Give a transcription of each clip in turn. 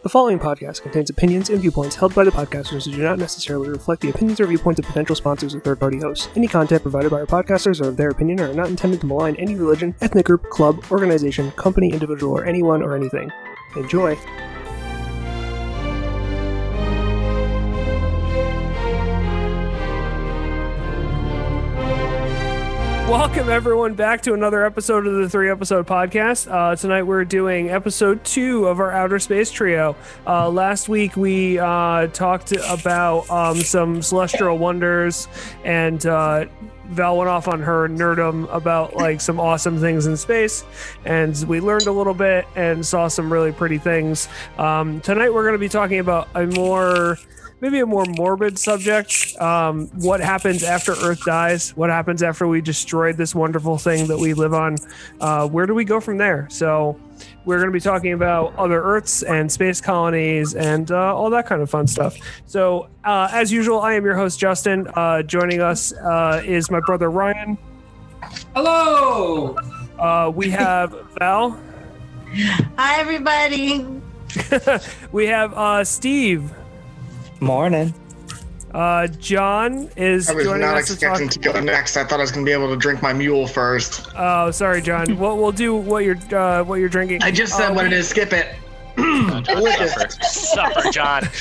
The following podcast contains opinions and viewpoints held by the podcasters who do not necessarily reflect the opinions or viewpoints of potential sponsors or third party hosts. Any content provided by our podcasters are of their opinion are not intended to malign any religion, ethnic group, club, organization, company, individual, or anyone or anything. Enjoy. Welcome everyone back to another episode of the three episode podcast. Uh, tonight we're doing episode two of our outer space trio. Uh, last week we uh, talked about um, some celestial wonders, and uh, Val went off on her nerdum about like some awesome things in space, and we learned a little bit and saw some really pretty things. Um, tonight we're going to be talking about a more maybe a more morbid subject. Um, what happens after Earth dies? What happens after we destroyed this wonderful thing that we live on? Uh, where do we go from there? So, we're going to be talking about other Earths and space colonies and uh, all that kind of fun stuff. So, uh, as usual, I am your host, Justin. Uh, joining us uh, is my brother, Ryan. Hello. Uh, we have Val. Hi, everybody. we have uh, Steve. Morning. Uh, John is I was joining not us to talk. expecting to go next. I thought I was going to be able to drink my mule first. Oh, sorry, John. we'll, we'll do what you're uh, what you're drinking. I just said Uh, what it is. Skip it. Suffer, suffer, John.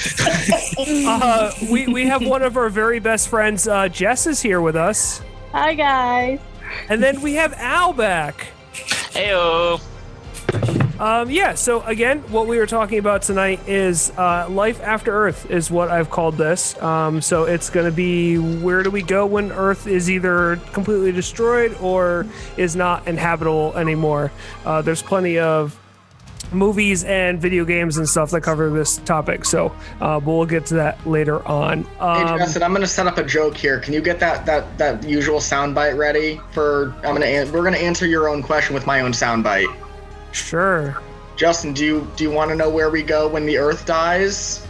Uh, we we have one of our very best friends. Uh, Jess is here with us, Hi guys. and then we have Al back. Heyo. Um, yeah. So again, what we were talking about tonight is uh, life after Earth is what I've called this. Um, so it's going to be where do we go when Earth is either completely destroyed or is not inhabitable anymore. Uh, there's plenty of movies and video games and stuff that cover this topic. So uh, but we'll get to that later on. Hey, Um, Justin, I'm going to set up a joke here. Can you get that that that usual soundbite ready for? I'm going to. We're going to answer your own question with my own soundbite. Sure. Justin, do you do you want to know where we go when the Earth dies?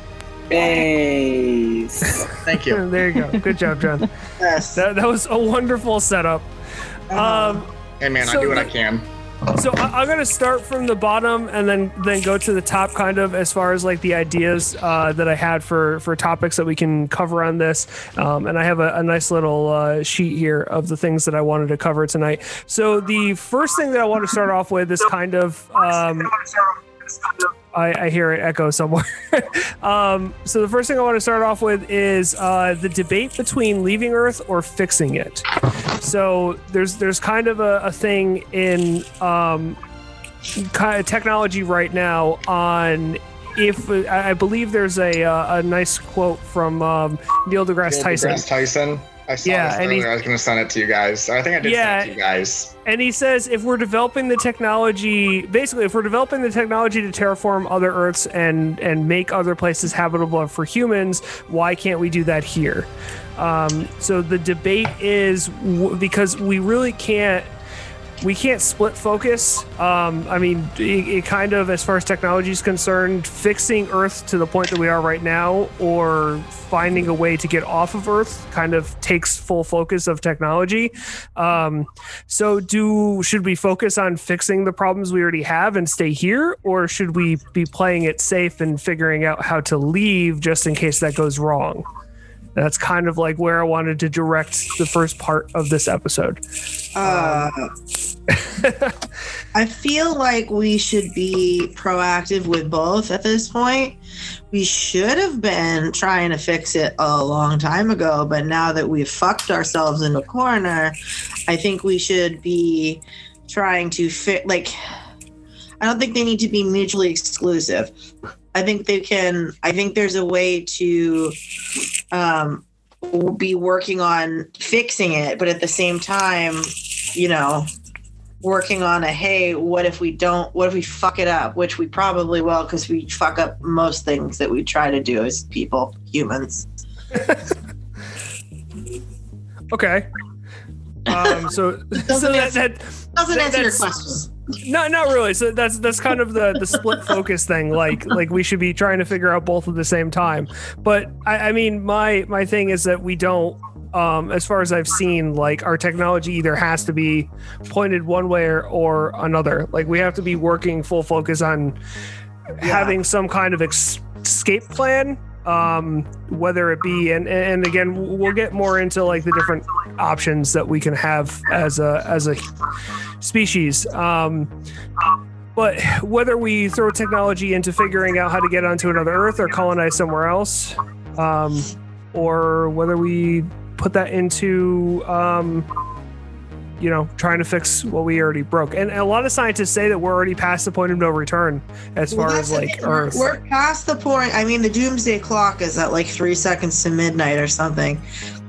Space. Thank you. There you go. Good job, John. Yes. That, that was a wonderful setup. Um, Hey man, So I do what the- I can. So I, I'm gonna start from the bottom and then then go to the top, kind of as far as like the ideas uh, that I had for for topics that we can cover on this. Um, and I have a, a nice little uh, sheet here of the things that I wanted to cover tonight. So the first thing that I want to start off with is kind of. Um, I, I hear it echo somewhere. um, so the first thing I want to start off with is uh, the debate between leaving Earth or fixing it. So there's there's kind of a, a thing in um, kind of technology right now on if I believe there's a uh, a nice quote from um, Neil deGrasse Neil deGrasse Tyson. I saw Yeah, this and he- I was going to send it to you guys. I think I did Yeah. send it to you guys. And he says if we're developing the technology, basically, if we're developing the technology to terraform other Earths and and make other places habitable for humans, why can't we do that here? Um, so the debate is w- because we really can't. We can't split focus. Um, I mean, it, it kind of, as far as technology is concerned, fixing Earth to the point that we are right now, or finding a way to get off of Earth, kind of takes full focus of technology. Um, so, do should we focus on fixing the problems we already have and stay here, or should we be playing it safe and figuring out how to leave just in case that goes wrong? That's kind of like where I wanted to direct the first part of this episode. Uh, I feel like we should be proactive with both at this point. We should have been trying to fix it a long time ago, but now that we've fucked ourselves in the corner, I think we should be trying to fit. Like, I don't think they need to be mutually exclusive. I think they can. I think there's a way to um, be working on fixing it, but at the same time, you know, working on a hey, what if we don't? What if we fuck it up? Which we probably will, because we fuck up most things that we try to do as people, humans. Okay. Um, so, so that, that Doesn't That- answer your question. No, not really. So that's that's kind of the the split focus thing. Like like we should be trying to figure out both at the same time. But I, I mean, my my thing is that we don't. Um, as far as I've seen, like our technology either has to be pointed one way or, or another. Like we have to be working full focus on having some kind of escape plan um whether it be and and again we'll get more into like the different options that we can have as a as a species um but whether we throw technology into figuring out how to get onto another earth or colonize somewhere else um or whether we put that into um you know trying to fix what we already broke and a lot of scientists say that we're already past the point of no return as Well, far as like earth We're past the point. I mean, the doomsday clock is at like three seconds to midnight or something.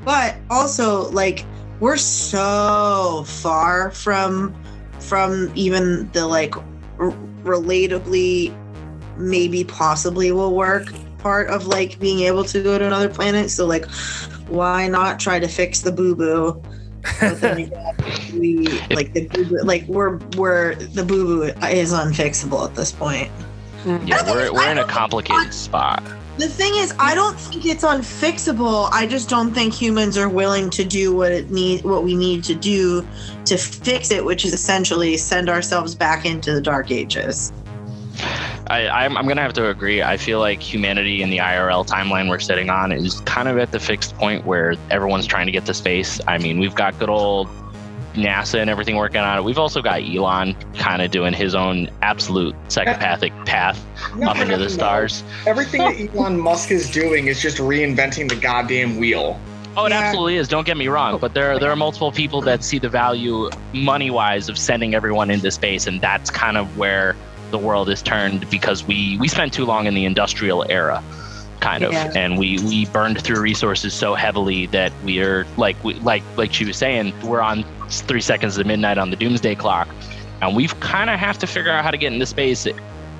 But also, like, we're so far from from even the like r- relatably, maybe possibly will work part of like being able to go to another planet. So like, why not try to fix the boo boo? But then again, we like the boo boo, like we're we're the boo boo is unfixable at this point. Mm. Yeah, we're, we're in a complicated spot. The thing is, I don't think it's unfixable. I just don't think humans are willing to do what it need, what we need to do to fix it, which is essentially send ourselves back into the dark ages. I, I'm, I'm gonna have to agree. I feel like humanity in the IRL timeline we're sitting on is kind of at the fixed point where everyone's trying to get to space. I mean, we've got good old NASA and everything working on it. We've also got Elon kind of doing his own absolute psychopathic path No, up into the no. stars. Everything that Elon Musk is doing is just reinventing the goddamn wheel. Oh, it Yeah. absolutely is. Don't get me wrong, but there there are multiple people that see the value money wise of sending everyone into space, and that's kind of where the world is turned because we we spent too long in the industrial era, kind of, Yeah. and we we burned through resources so heavily that we are like we, like like she was saying, we're on three seconds to midnight on the doomsday clock, and we've kind of have to figure out how to get into space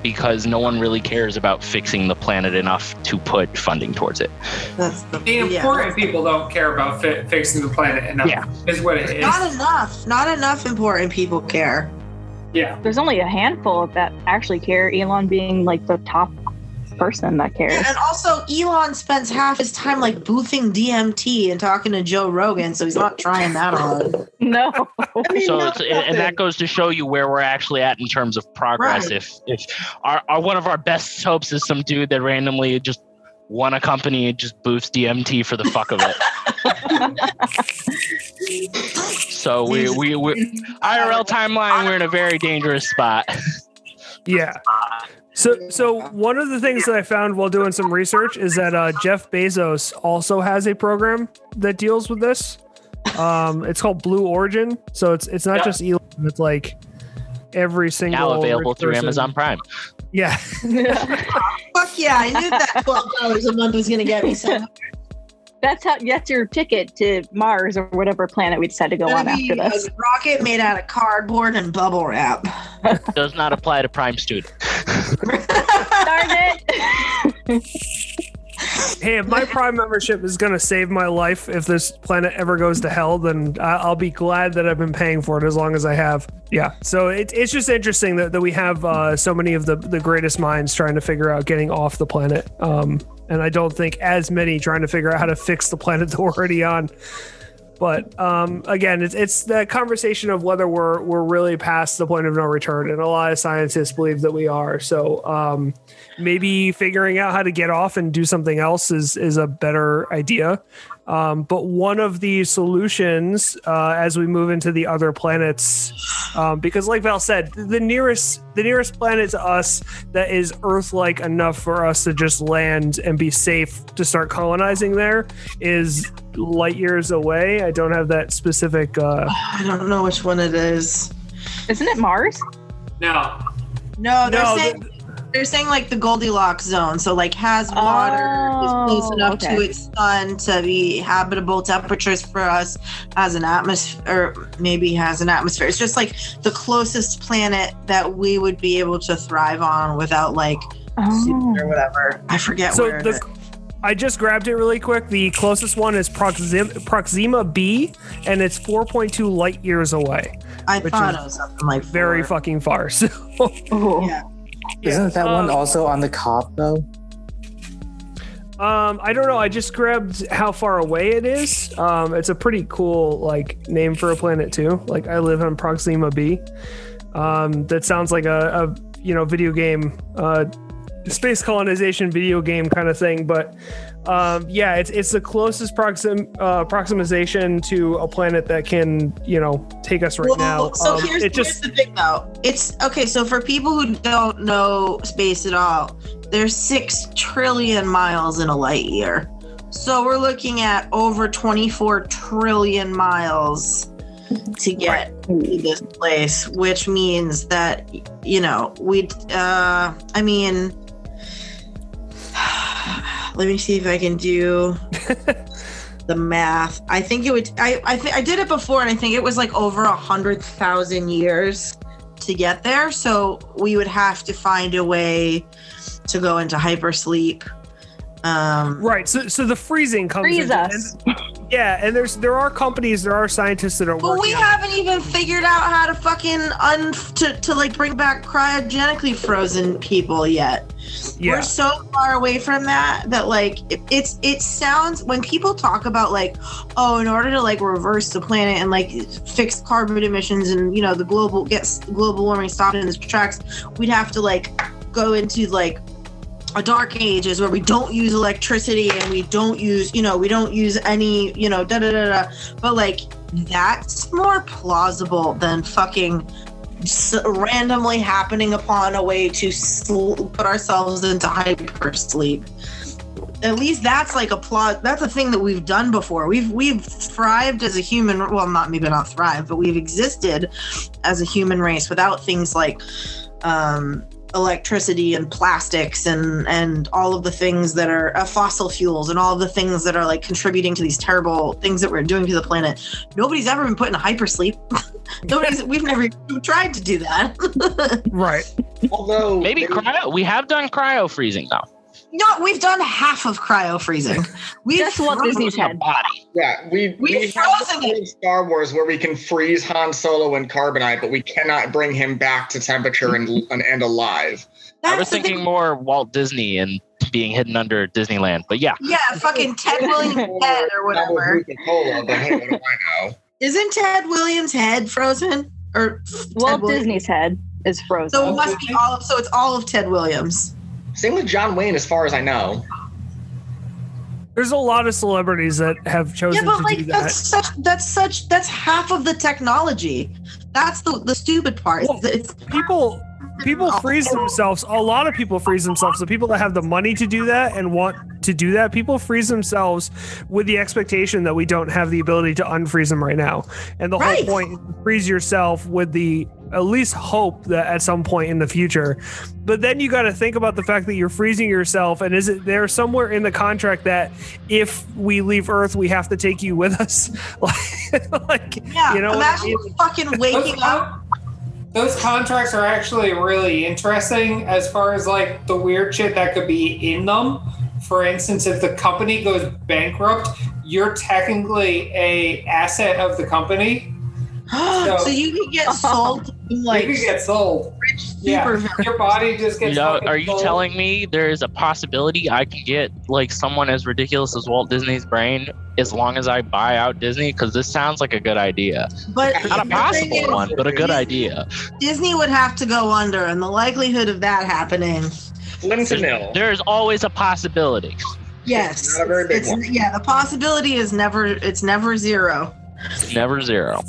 because no one really cares about fixing the planet enough to put funding towards it. That's the, The yeah. important people don't care about fi- fixing the planet enough. Yeah. Is what it is. Not enough. Not enough important people care. Yeah. There's only a handful that actually care. Elon being like the top person that cares. Yeah, And also, Elon spends half his time like boofing DMT and talking to Joe Rogan, so he's not trying that on. No. so it's, and- and that goes to show you where we're actually at in terms of progress. Right. If if our, our one of our best hopes is some dude that randomly just won a company and just boosts DMT for the fuck of it. so we we we IRL timeline we're in a very dangerous spot. Yeah. So, so one of the things that I found while doing some research is that uh, Jeff Bezos also has a program that deals with this. Um, it's called Blue Origin. So it's it's not Yeah. just Elon. It's like every single Now available through person. Amazon Prime. Yeah, Fuck yeah, I knew that twelve dollars a month was gonna get me some. that's how that's your ticket to Mars or whatever planet we decide to go on Gonna be after this. A rocket made out of cardboard and bubble wrap. Does not apply to Prime student. Darn it. hey, if my Prime membership is gonna save my life if this planet ever goes to hell, then I'll be glad that I've been paying for it as long as I have. Yeah, so it, it's just interesting that, that we have uh, so many of the the greatest minds trying to figure out getting off the planet. Um, and I don't think as many trying to figure out how to fix the planet that we're already on. But um, again, it's it's that conversation of whether we're we're really past the point of no return, and a lot of scientists believe that we are. So um, maybe figuring out how to get off and do something else is is a better idea. Um, but one of the solutions uh, as we move into the other planets, um, because like Val said, the nearest the nearest planet to us that is Earth-like enough for us to just land and be safe to start colonizing there is light years away. I don't have that specific. Uh, I don't know which one it is. Isn't it Mars? Now, No, they're No, saying they're saying like the Goldilocks zone. So like has water, is close Oh, enough to its sun to be habitable temperatures for us, has an atmosphere or maybe has an atmosphere. It's just like the closest planet that we would be able to thrive on without like Oh. or whatever. I forget so where the is. I just grabbed it really quick. The closest one is Proxima, Proxima B, and it's 4.2 light years away. I thought is it was something like Very fucking far. So Oh. Yeah. Isn't that one um, also on the cop though? Um, I don't know. I just grabbed how far away it is. Um, it's a pretty cool like name for a planet too. Like I live on Proxima B. Um, that sounds like a, a you know video game uh, space colonization video game kind of thing, but um, yeah, it's it's the closest proxim uh, proximization to a planet that can you know take us right now. So Um, here's, it just the thing, though. It's okay. So for people who don't know space at all, there's six trillion miles in a light year. So we're looking at over 24 trillion miles to get to this place, which means that you know we. Uh, I mean, let me see if I can do the math. I think it would. I I, th- I did it before, and I think it was like over a hundred thousand years to get there. So we would have to find a way to go into hypersleep. Um, right. So so the freezing comes Freeze into, us. yeah, and there's there are companies, there are scientists that are but working. we haven't even figured out how to fucking un to, to like bring back cryogenically frozen people yet. Yeah. We're so far away from that that like it, it's it sounds when people talk about like oh in order to like reverse the planet and like fix carbon emissions and you know the global gets global warming stopped in its tracks we'd have to like go into like a dark ages where we don't use electricity and we don't use you know we don't use any you know da da da da but like that's more plausible than fucking randomly happening upon a way to sl- put ourselves into hypersleep. At least that's like a plot. That's a thing that we've done before. We've we've thrived as a human. Well, not maybe not thrived, but we've existed as a human race without things like um, electricity and plastics and and all of the things that are uh, fossil fuels and all of the things that are like contributing to these terrible things that we're doing to the planet. Nobody's ever been put in a hypersleep. Nobody's. We've never tried to do that. right. Although Maybe cryo. We have done cryo freezing though. No, we've done half of cryo freezing. We've That's what frozen- Disney's had. Body. Yeah, we We've we frozen the in Star Wars where we can freeze Han Solo in carbonite, but we cannot bring him back to temperature and and, and alive. I was the thing- thinking more Walt Disney and being hidden under Disneyland, but yeah, Yeah, fucking Ted Williams' head or whatever. Cola, but hey, what do I know? Isn't Ted Williams' head frozen? Or Walt Ted Williams? Disney's head is frozen. So it must be all. Of, so it's all of Ted Williams. Same with John Wayne, as far as I know. There's a lot of celebrities that have chosen Yeah, but to like do that. that's such. That's such. That's half of the technology. That's the the stupid part. Well, It's people people oh. freeze themselves a lot of people freeze themselves the people that have the money to do that and want to do that people freeze themselves with the expectation that we don't have the ability to unfreeze them right now and the Right. whole point is freeze yourself with the at least hope that at some point in the future but then you got to think about the fact that you're freezing yourself and is it there somewhere in the contract that if we leave earth we have to take you with us like, like yeah. you know imagine mean? fucking waking up. Those contracts are actually really interesting as far as like the weird shit that could be in them. For instance, if the company goes bankrupt, you're technically a asset of the company. so you could get sold like you could get sold. rich Yeah, your body just gets. You know, are you sold. telling me there is a possibility I can get like someone as ridiculous as Walt Disney's brain as long as I buy out Disney? Because this sounds like a good idea. But Not a possible is, one, but a good idea. Disney would have to go under, and the likelihood of that happening, Slim to nil. There's always a possibility. yes, Not a very big it's, one. yeah, the possibility is never, it's never zero. Never zero.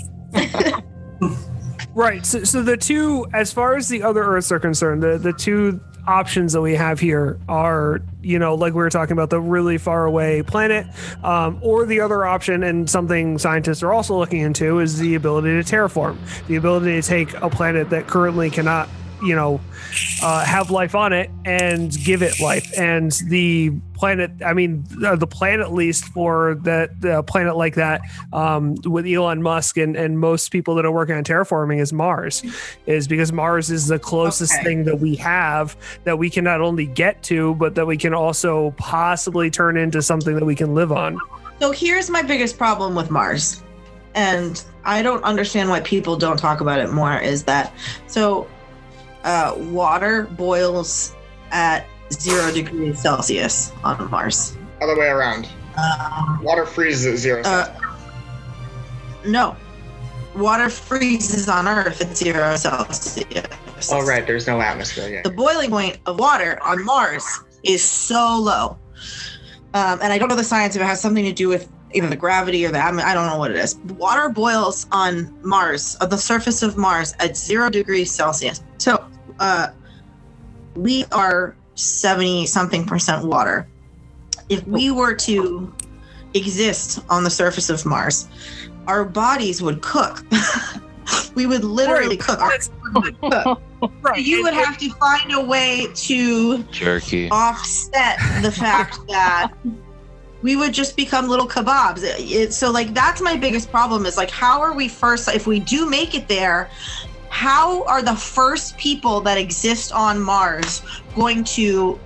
Right. So, so the two, as far as the other Earths are concerned, the the two options that we have here are, you know, like we were talking about, the really far away planet, um, or the other option, and something scientists are also looking into, is the ability to terraform, the ability to take a planet that currently cannot, you know, uh, have life on it and give it life. And the planet, I mean, uh, the planet, at least for that the planet like that, um, with Elon Musk and, and most people that are working on terraforming is Mars, is because Mars is the closest Okay. thing that we have that we can not only get to, but that we can also possibly turn into something that we can live on. So here's my biggest problem with Mars, and I don't understand why people don't talk about it more. Is that so? Uh, water boils at zero degrees Celsius on Mars. Other way around. Um, Water freezes at zero. uh, no, water freezes on Earth at zero Celsius. Oh right, there's no atmosphere yet. The boiling point of water on Mars is so low. Um, and I don't know the science if it has something to do with either the gravity or the atmosphere. I don't know what it is. Water boils on Mars, on the surface of Mars, at zero degrees Celsius. So uh, we are 70 something percent water. If we were to exist on the surface of Mars, our bodies would cook. we would literally Right, cook. Our that's- would cook. Right. You would have to find a way to Jerky. offset the fact that we would just become little kebabs. It, it- so like that's my biggest problem is like how are we first if we do make it there, how are the first people that exist on Mars going to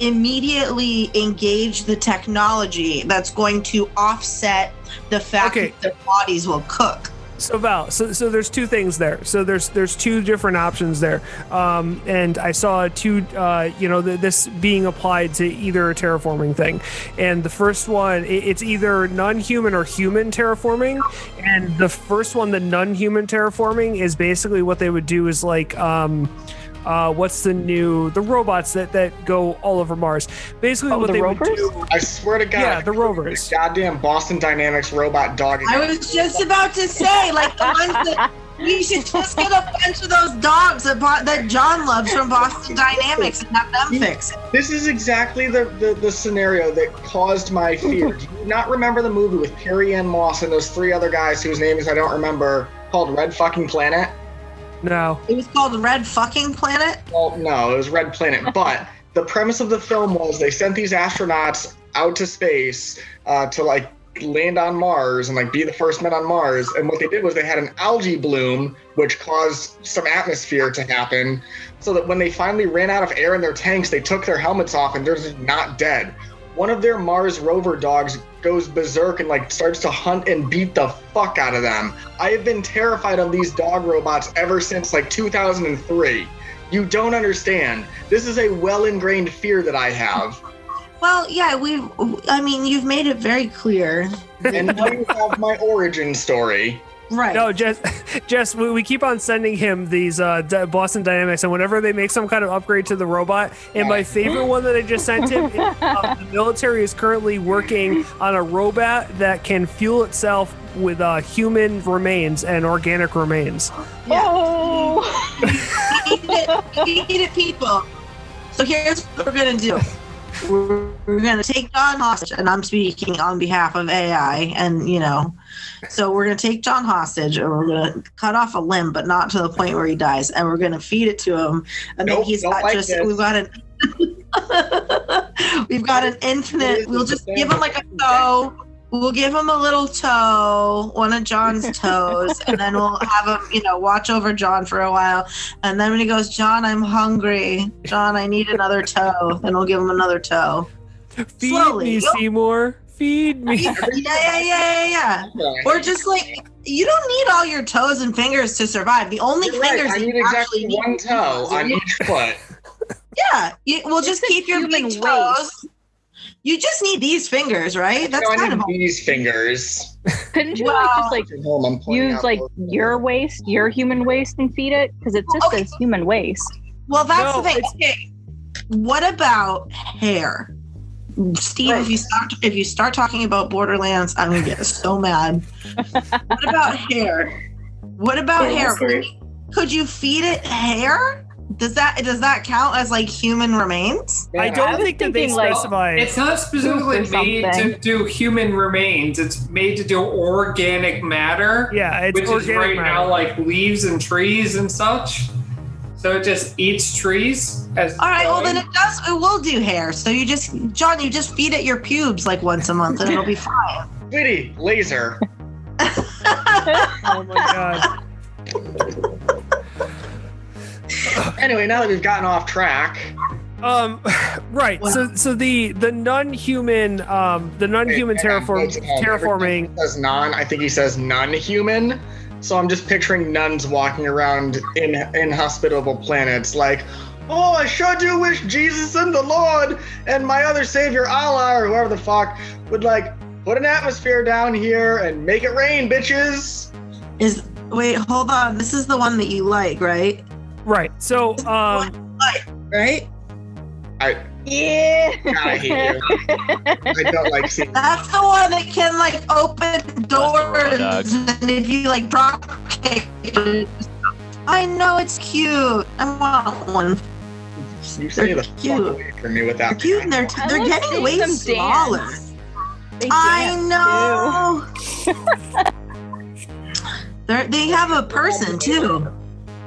immediately engage the technology that's going to offset the fact Okay. that their bodies will cook? So Val, so so there's two things there. So there's there's two different options there, um, and I saw two, uh, you know, th- this being applied to either a terraforming thing, and the first one i- it's either non-human or human terraforming, and the first one, the non-human terraforming, is basically what they would do is like. Um, uh, what's the new the robots that that go all over Mars? Basically, Oh, what the they rovers? would do. I swear to God. Yeah, the rovers. Goddamn Boston Dynamics robot dog. I was just about to say, like the ones that we should just get a bunch of those dogs that Bo- that John loves from Boston Dynamics and have them fix it. This is exactly the, the, the scenario that caused my fear. Do you not remember the movie with Carrie Ann Moss and those three other guys whose names I don't remember called Red Fucking Planet? No, It was called Red Fucking Planet. Well, no, it was Red Planet. But the premise of the film was they sent these astronauts out to space uh, to like land on Mars and like be the first men on Mars. And what they did was they had an algae bloom, which caused some atmosphere to happen, so that when they finally ran out of air in their tanks, they took their helmets off and they're just not dead. One of their Mars rover dogs goes berserk and like starts to hunt and beat the fuck out of them. I have been terrified of these dog robots ever since like 2003. You don't understand. This is a well ingrained fear that I have. Well, yeah, we've. I mean, you've made it very clear, And now you have my origin story. Right? No, Jess, Jess, we, we keep on sending him these uh, D- Boston Dynamics, and whenever they make some kind of upgrade to the robot, and my favorite one that I just sent him, is, uh, the military is currently working on a robot that can fuel itself with uh, human remains and organic remains. Oh, feed it, feed it people. So here's what we're gonna do. We're, we're gonna take John hostage, and I'm speaking on behalf of AI, and you know, so we're gonna take John hostage, and we're gonna cut off a limb, but not to the point where he dies, and we're gonna feed it to him, and then Nope, he's don't got like just this. we've got an we've got an infinite. We'll just give him like a toe. We'll give him a little toe, one of John's toes, and then we'll have him, you know, watch over John for a while. And then when he goes, John, I'm hungry. John, I need another toe. Then we'll give him another toe. Feed Slowly. me, Seymour. Feed me. Yeah, yeah, yeah, yeah, yeah. Or just like you don't need all your toes and fingers to survive. The only You're right, fingers I that need you exactly actually one toe on each foot. Yeah, you, we'll just It's keep your human big toes. You just need these fingers, right? That's No, I kind of need these fingers. couldn't you like just like At home, I'm pointing use like both of them. your waste, your human waste, and feed it? Because it just Okay. says human waste. well. That's No, the thing. it's- Okay, what about hair? Steve, if you start if you start talking about Borderlands, I'm gonna get so mad. what about hair? What about Yeah, hair? that's Could you, could you feed it hair? Does that does that count as like human remains? I don't I think that they thinking, like, specify. It's not specifically made to do human remains. It's made to do organic matter, yeah, it's which is right matter. now like leaves and trees and such. So it just eats trees as. All right, well then it does. It will do hair. So you just, John, you just feed it your pubes like once a month, and it'll be fine. Sweetie, laser. oh my god. Anyway, now that we've gotten off track, Um, right. So, so the the non-human, um, the non-human terraform notes at home. terraforming. Says non. I think he says non-human. So I'm just picturing nuns walking around in inhospitable planets, like, "Oh, I sure do wish Jesus and the Lord and my other Savior Allah or whoever the fuck would like put an atmosphere down here and make it rain, bitches." Is wait, hold on. This is the one that you like, right? Right. So, um, right? I, Yeah. I hate you. I don't like seeing. That's the one that can like open doors, and if you like drop kick, I know it's cute. I want one. You say the They're fuck cute. away from me with They're cute and they're I they're love getting way smaller. dance. They I know. They have a person too.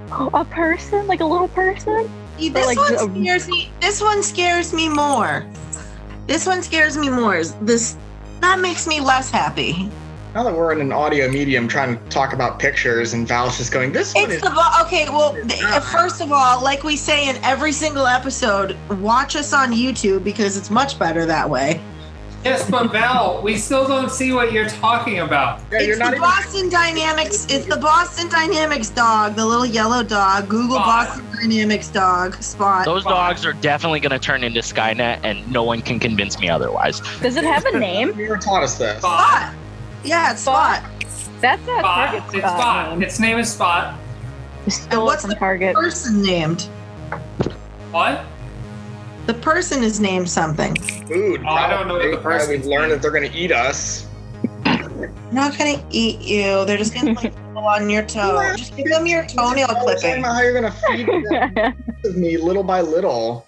Too. A person, like a little person. See, This like, one um, scares me. This one scares me more. This one scares me more. This that makes me less happy. Now that we're in an audio medium trying to talk about pictures, and Val's just going, "This one It's is." the bo- okay. Well, first of all, like we say in every single episode, watch us on YouTube because it's much better that way. Yes, but Val, we still don't see what you're talking about. Yeah, you're it's not the even. Boston Dynamics. It's the Boston Dynamics dog, the little yellow dog. Google Spot. Boston Dynamics dog. Spot. Those dogs are definitely going to turn into Skynet, and no one can convince me otherwise. Does it have a name? You never taught us this. Spot. Spot. Yeah, it's Spot. That's a Spot. Target's It's spot, Spot. name. Its name is Spot. You stole it what's the Target. Person named. What? The person is named something. Food. Oh, I don't know what the probably. person's We've learned that they're going to eat us. They're not gonna eat you. They're just gonna like pull on your toe. Just give them your toenail I was talking clipping. about how you're going to feed them with me little by little.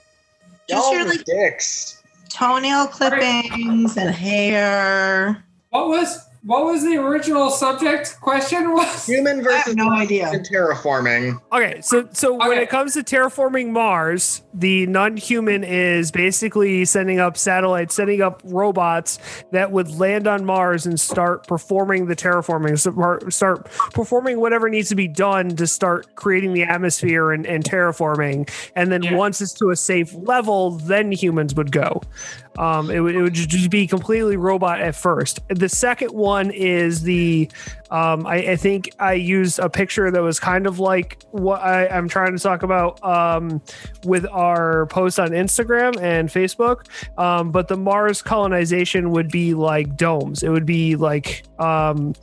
Just Y'all your, like- dicks. Toenail clippings and hair. What was what was the original subject question? Was Human I have versus no idea. terraforming. okay. So, so when it comes to terraforming Mars, the non-human is basically sending up satellites, sending up robots that would land on Mars and start performing the terraforming, start performing whatever needs to be done to start creating the atmosphere and, and terraforming. And then Yeah. once it's to a safe level, then humans would go. Um, it would it would just be completely robot at first. The second one is the um, I, I think I used a picture that was kind of like what I, I'm trying to talk about um, with our post on Instagram and Facebook. Um, but the Mars colonization would be like domes. It would be like um,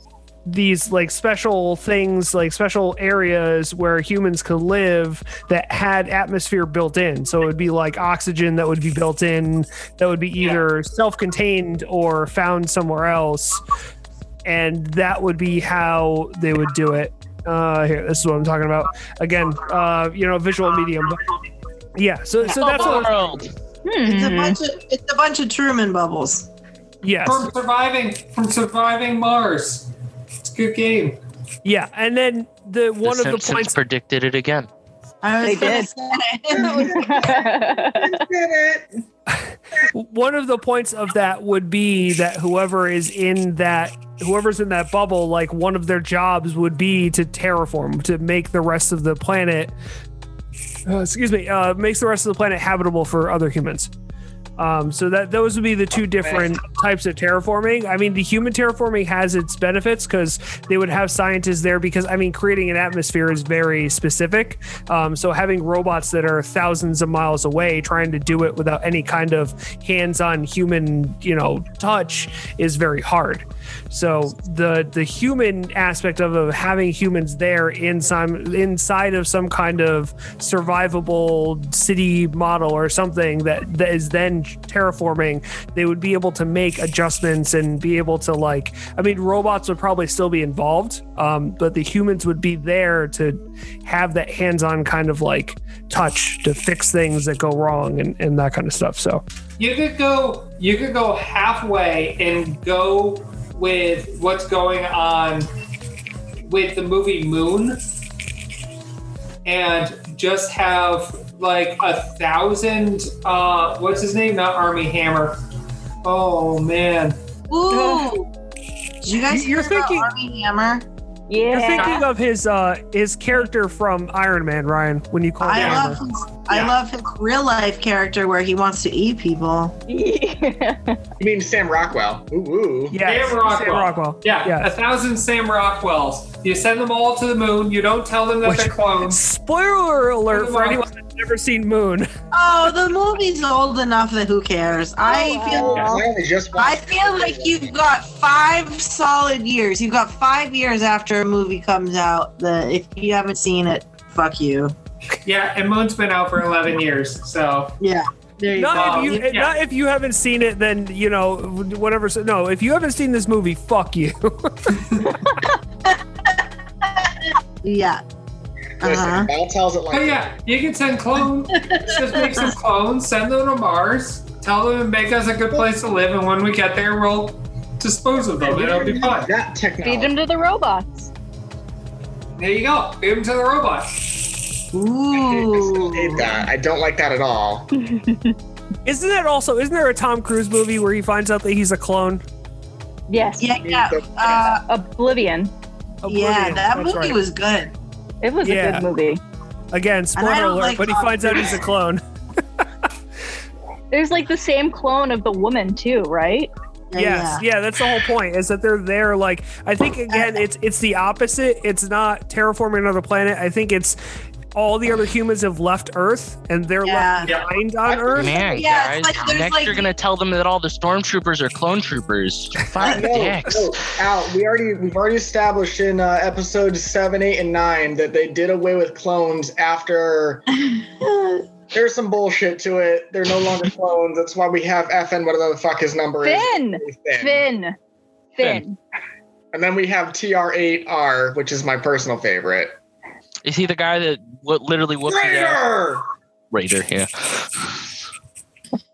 these like special things, like special areas where humans could live that had atmosphere built in. So it would be like oxygen that would be built in, that would be either self-contained or found somewhere else and that would be how they would do it. Uh, here, this is what I'm talking about. Again, uh, you know, visual medium. But yeah, so so that's what. world. It's a Hmm. bunch of it's a bunch of Truman bubbles. Yes, from surviving from surviving Mars? It's a good game. yeah, and then the one the of the points. predicted it again. I was They did. say- one of the points of that would be that whoever is in that whoever's in that bubble like one of their jobs would be to terraform to make the rest of the planet uh, excuse me uh, makes the rest of the planet habitable for other humans um, so that those would be the two different types of terraforming. I mean, the human terraforming has its benefits because they would have scientists there. Because I mean, creating an atmosphere is very specific. Um, so having robots that are thousands of miles away trying to do it without any kind of hands-on human, you know, touch is very hard. So the the human aspect of, of having humans there in some inside of some kind of survivable city model or something that, that is then terraforming, they would be able to make adjustments and be able to like I mean robots would probably still be involved, um, but the humans would be there to have that hands-on kind of like touch to fix things that go wrong and, and that kind of stuff. So You could go you could go halfway and go with what's going on with the movie Moon and just have like a thousand uh what's his name? Not Armie Hammer. Oh man. Ooh. Did you guys You're hear about thinking- Armie Hammer? Yeah. you're thinking of his uh his character from Iron Man, Ryan, when you call him I Hammer. love his, I love his real life character where he wants to eat people. yeah. You mean Sam Rockwell? Ooh, ooh. Yes, Sam Rockwell. Sam Rockwell. Yeah, a thousand Sam Rockwells. You send them all to the moon. You don't tell them that Which- they're clones. Spoiler alert for anyone that's never seen Moon. Oh, the movie's old enough that who cares? I Oh, feel wow. I just I feel like you've got five solid years. You've got five years after a movie comes out that if you haven't seen it, fuck you. Yeah, and Moon's been out for 11 years, so Yeah. There you Not go. if you, yeah. not if you haven't seen it. Then you know whatever. No, if you haven't seen this movie, fuck you. yeah. Listen, Uh-huh. Val tells it But like yeah, you can send clones. Just make some clones, send them to Mars, tell them to make us a good place to live, and when we get there, we'll dispose of them. It'll be fun. that Feed them to the robots. There you go. Feed them to the robot. I Ooh. hate that. I don't like that at all. Isn't that also? Isn't there a Tom Cruise movie where he finds out that he's a clone? Yes. Yeah, yeah. Uh, Oblivion. Oblivion, yeah, that that's movie right. was good. It was Yeah. a good movie. Again, spoiler alert. like but he finds out he's a clone. There's like the same clone of the woman too, right? Yeah, yes, yeah. that's the whole point. Is that they're there? Like, I think again, it's it's the opposite. It's not terraforming another planet. I think it's all the other humans have left Earth and they're Yeah. left behind on Earth. Man, Yeah, guys, like next like- you're gonna tell them that all the stormtroopers are clone troopers. Fuck No, dicks. no, Al, we already we've already established in uh, episodes seven, eight, and nine that they did away with clones after there's some bullshit to it. They're no longer clones. That's why we have FN, whatever the fuck his number Finn. is. Finn. Finn. Finn. And then we have TR8R, which is my personal favorite. Is he the guy that w- literally whooped his ass? Raider! Raider, yeah.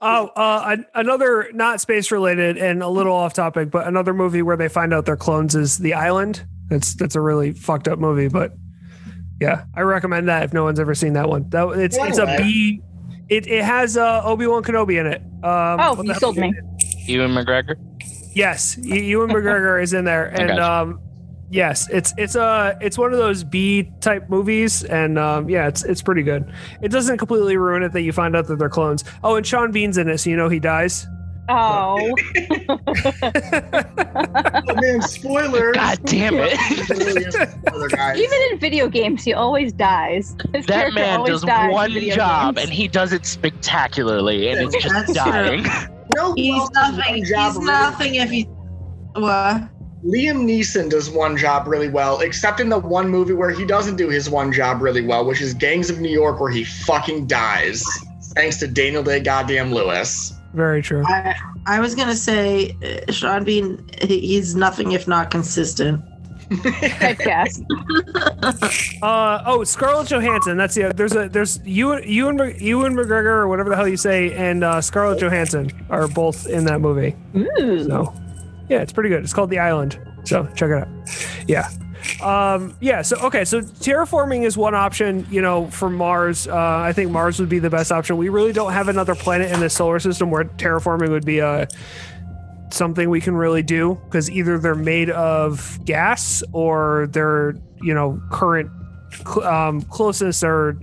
Oh, uh, another not space related and a little off topic, but another movie where they find out they're clones is The Island. That's that's a really fucked up movie, but yeah, I recommend that if no one's ever seen that one. That it's it's a Anyway. B. It it has uh, Obi Wan Kenobi in it. Um, Oh, what you hell sold me. Ewan McGregor. Yes, Ewan McGregor is in there, and gotcha. um, yes, it's it's a it's one of those B type movies, and um, yeah, it's it's pretty good. It doesn't completely ruin it that you find out that they're clones. Oh, and Sean Bean's in it, so you know he dies. Oh. Oh man, spoilers! God damn it. Really is a spoiler, guys. Even in video games, he always dies. His that character man always does dies one job games. and he does it spectacularly and it's just That's true. dying. No, He's nothing. He's nothing if he. What? Liam Neeson does one job really well, except in the one movie where he doesn't do his one job really well, which is Gangs of New York, where he fucking dies. Thanks to Daniel Day Goddamn Lewis. Very true. I I was gonna say uh, Sean Bean. He's nothing if not consistent. Typecast. Uh oh, Scarlett Johansson. That's the there's a there's you you and you and McGregor or whatever the hell you say, and uh, Scarlett Johansson are both in that movie. Ooh. So yeah, it's pretty good. It's called The Island. So check it out. Yeah. Um, yeah. So okay. So terraforming is one option. You know, for Mars, uh, I think Mars would be the best option. We really don't have another planet in the solar system where terraforming would be a something we can really do because either they're made of gas or they're you know current um, closest or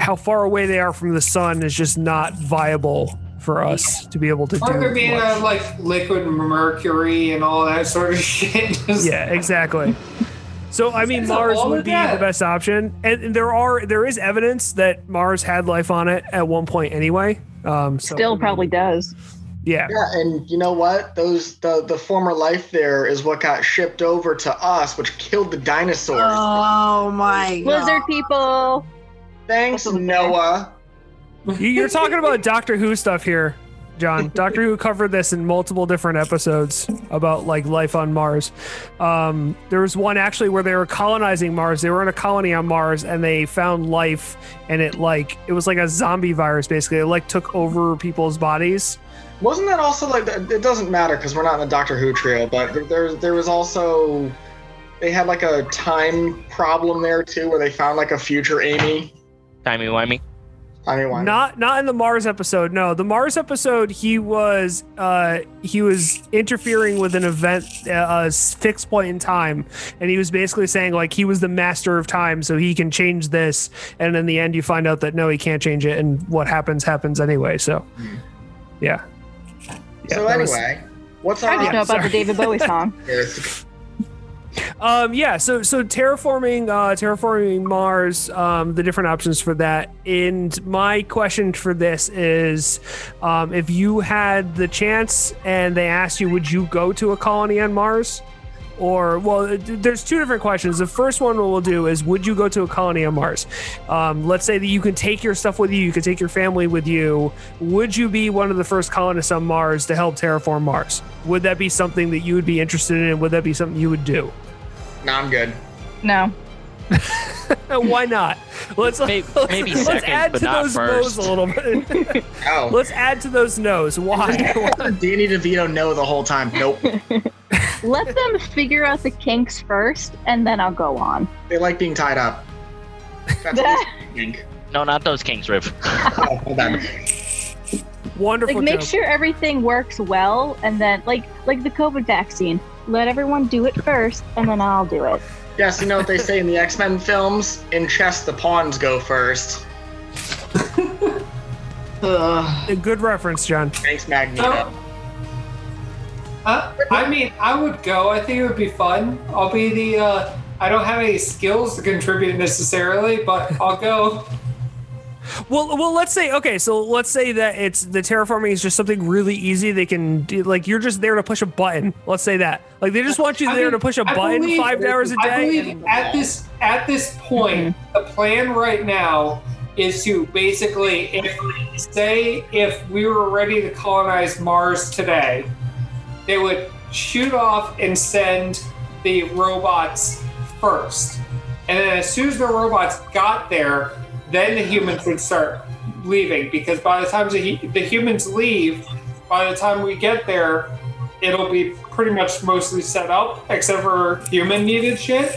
how far away they are from the sun is just not viable for us to be able to Or do. there being much. like liquid mercury and all that sort of shit. Yeah, exactly. So I mean, Mars would be that. the best option, and and there are there is evidence that Mars had life on it at one point anyway. Um, so, I Still mean, probably does. yeah. Yeah, and you know what? Those the the former life there is what got shipped over to us, which killed the dinosaurs. Oh my Lizard god! people. Thanks, over there. Noah. You- You're talking about Doctor Who stuff here, John. Doctor Who covered this in multiple different episodes about like life on Mars. Um, there was one actually where they were colonizing Mars. They were in a colony on Mars and they found life, and it like it was like a zombie virus basically. It like took over people's bodies. Wasn't that also like it doesn't matter because we're not in the Doctor Who trio, but there- there there was also they had like a time problem there too, where they found like a future Amy. Timey wimey. I mean, why Not not in the Mars episode. No, the Mars episode he was uh he was interfering with an event uh, a fixed point in time and he was basically saying like he was the master of time so he can change this and in the end you find out that no he can't change it and what happens happens anyway. So yeah. Yeah, so that was- anyway, what's our I just know about sorry. the David Bowie song. options? Um, yeah, so so terraforming, uh, terraforming Mars, um, the different options for that. And my question for this is, um, if you had the chance and they asked you, would you go to a colony on Mars? or well, there's two different questions. The first one we'll do is, would you go to a colony on Mars? Um, let's say that you can take your stuff with you, you can take your family with you. Would you be one of the first colonists on Mars to help terraform Mars? Would that be something that you would be interested in? Would that be something you would do? No, I'm good. No. Why not? Let's Maybe- let's, maybe let's second, add but to not those first. no's a little bit. Oh, let's add to those no's. Why? Danny DeVito no the whole time. Nope. Let them figure out the kinks first, and then I'll go on. they like being tied up. That's what I. No, not those kinks, Riv. Oh, hold on. Wonderful. Like, make joke. sure everything works well, and then, like, like the COVID vaccine. Let everyone do it first, and then I'll do it. Yes, you know what they say in the X Men films? In chess, the pawns go first. Ugh. A good reference, John. Thanks, Magneto. So, uh, I mean, I would go. I think it would be fun. I'll be the. Uh, I don't have any skills to contribute necessarily, but I'll go. Well, well, let's say okay. So let's say that it's the terraforming is just something really easy. They can do, like you're just there to push a button. Let's say that like they just want you I there mean, to push a I button believe- five hours a day. believe at this at this point, mm-hmm. the plan right now is to basically, if say if we were ready to colonize Mars today, they would shoot off and send the robots first, and then as soon as the robots got there, then the humans would start leaving because by the time the, the humans leave, by the time we get there, it'll be pretty much mostly set up except for human needed shit.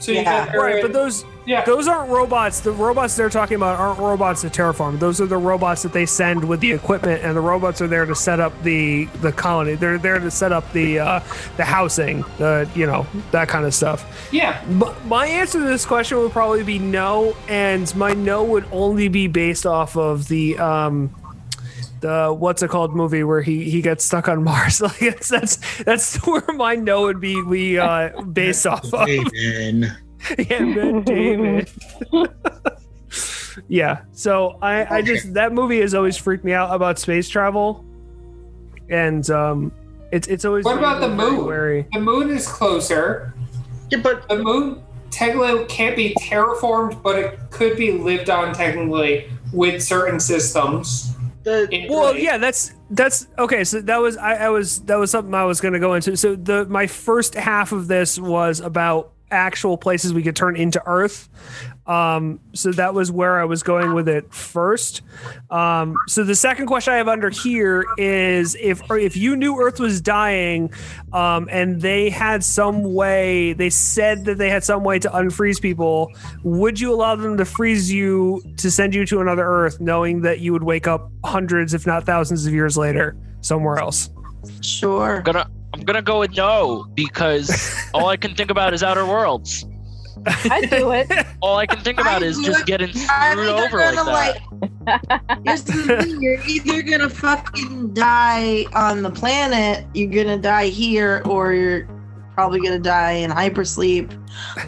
So you Yeah. get Right, but those yeah. those aren't robots. The robots they're talking about aren't robots to terraform. Those are the robots that they send with the equipment, and the robots are there to set up the the colony. They're there to set up the uh, the housing, the you know that kind of stuff. yeah. But my answer to this question would probably be no, and my no would only be based off of the um the what's it called movie where he he gets stuck on Mars. Like that's that's that's where my no would be we uh based off of. Amen. Yeah, Ben David. yeah. So I I just that movie has always freaked me out about space travel, and um it's it's always What about the moon? wary. The moon is closer. Yeah, but The moon technically can't be terraformed, but it could be lived on technically with certain systems. the Well, yeah, that's that's okay. So that was I, I was that was something I was going to go into. So the my first half of this was about actual places we could turn into Earth. Um, so that was where I was going with it first. Um, so the second question I have under here is if if you knew Earth was dying, um, and they had some way, they said that they had some way to unfreeze people. Would you allow them to freeze you to send you to another Earth, knowing that you would wake up hundreds, if not thousands, of years later somewhere else? Sure. I'm gonna I'm gonna go with no because all I can think about is Outer Worlds. I'd do it. All I can think about I is just it. getting I screwed over you're like gonna that. like. Here's the thing: you're either gonna fucking die on the planet, you're gonna die here, or you're probably gonna die in hypersleep,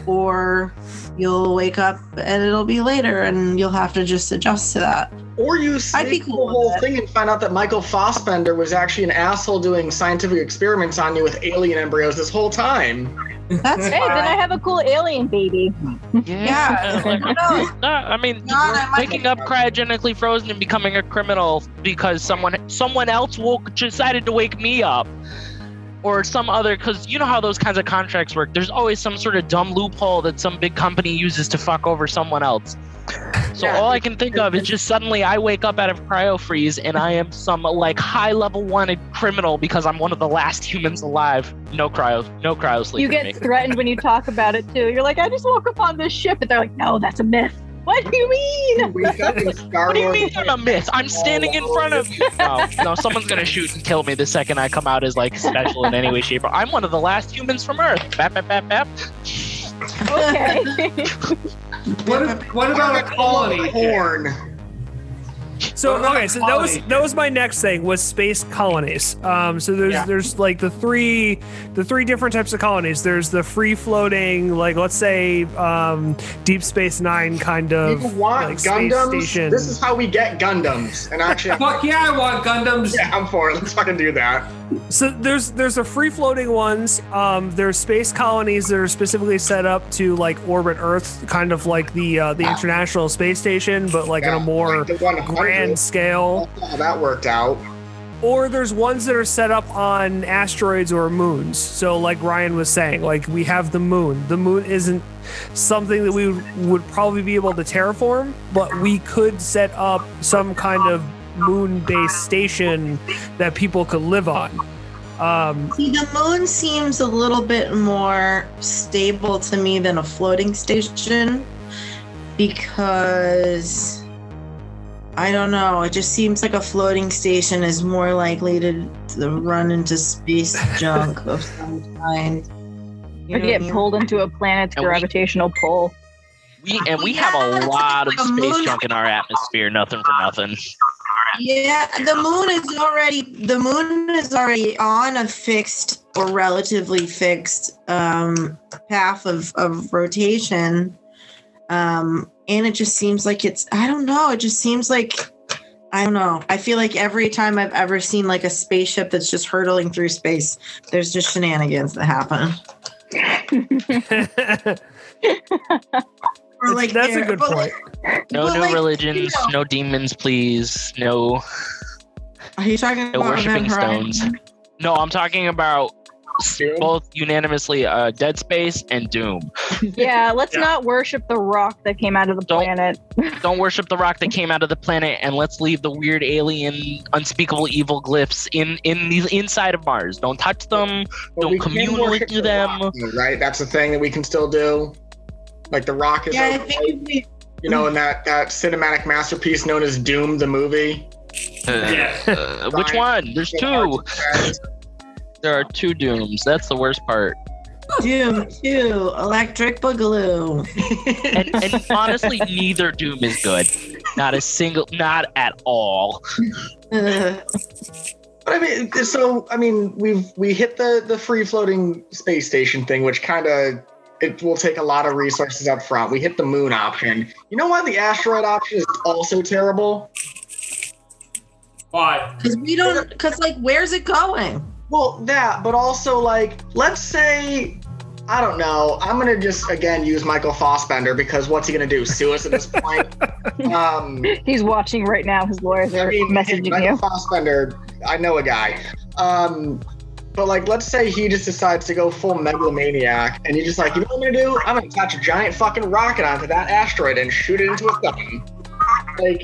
or you'll wake up and it'll be later, and you'll have to just adjust to that. Or you I'd cool the whole thing and find out that Michael Fassbender was actually an asshole doing scientific experiments on you with alien embryos this whole time. That's Hey, then I have a cool alien baby. Yeah. like, No, no, I mean, Not at my- waking up cryogenically frozen and becoming a criminal because someone someone else woke decided to wake me up, or some other because you know how those kinds of contracts work. There's always some sort of dumb loophole that some big company uses to fuck over someone else. So Yeah, all I can think of is just suddenly I wake up out of cryo freeze and I am some like high level wanted criminal because I'm one of the last humans alive. No cryo, no cryo sleep. You get threatened when you talk about it too. You're like, I just woke up on this ship, and they're like, No, that's a myth. What do you mean? Wake up in Star What do you mean I'm a myth? I'm standing in front of you. No, no, someone's gonna shoot and kill me the second I come out as like special in any way, shape, or I'm one of the last humans from Earth. Bap, bap, bap, bap. Okay. What, what about a colony? Horn. So What about okay, so that was that was my next thing was space colonies. Um, so there's Yeah. there's like the three the three different types of colonies. There's the free floating, like let's say um, Deep Space Nine kind of you want like space Gundams? station. This is how we get Gundams. And actually, Fuck yeah, I want Gundams. yeah, I'm for it. Let's fucking do that. So there's there's the free floating ones. Um, there's space colonies that are specifically set up to like orbit Earth, kind of like the uh, the International Space Station, but like Yeah, on a more like the 100. Grand scale. How that worked out. Or there's ones that are set up on asteroids or moons. So like Ryan was saying, like we have the moon. The moon isn't something that we would probably be able to terraform, but we could set up some kind of moon-based station that people could live on. Um, See, the moon seems a little bit more stable to me than a floating station because I don't know. It just seems like a floating station is more likely to, to run into space junk of some kind. You Or know what I get mean? pulled into a planet's And we- gravitational pull. We and we have a Yeah, lot of a space moon- junk in our atmosphere. Nothing for nothing. Yeah, the moon is already the moon is already on a fixed or relatively fixed um, path of, of rotation. Um, and it just seems like it's I don't know, it just seems like I don't know. I feel like every time I've ever seen like a spaceship that's just hurtling through space, there's just shenanigans that happen. Or like that's a good point. like, No but, new like, you religions, know- no demons, please. No, Are you talking no about worshiping stones. No, I'm talking about Doom? Both unanimously uh, Dead Space and Doom. Yeah, let's Yeah. not worship the rock that came out of the Don't- planet. Don't worship the rock that came out of the planet, and let's leave the weird alien, unspeakable evil glyphs in in the inside of Mars. Don't touch them. But Don't we can commune with the them. rock, right? That's the thing that we can still do. Like the rock is, Yeah, I think if we you know, in that that cinematic masterpiece known as Doom the movie. Yeah. Uh, which one? There's two. There are two Dooms. That's the worst part. Doom 2, Electric Boogaloo. And, and honestly, neither Doom is good. Not a single, not at all. Uh, But I mean, so I mean, we've we hit the the free floating space station thing, which kind of it will take a lot of resources up front. We hit the moon option. You know why the asteroid option is also terrible? Why? Cause we don't, cause like, where's it going? Well, that, but also like, let's say. I don't know. I'm gonna just again use Michael Fassbender because what's he gonna do? Sue us at this point? um, He's watching right now. His lawyers I are mean, messaging Michael you. Fassbender, I know a guy. Um, but like, let's say he just decides to go full megalomaniac, and you're just like, you know what I'm gonna do? I'm gonna attach a giant fucking rocket onto that asteroid and shoot it into a sun. Like,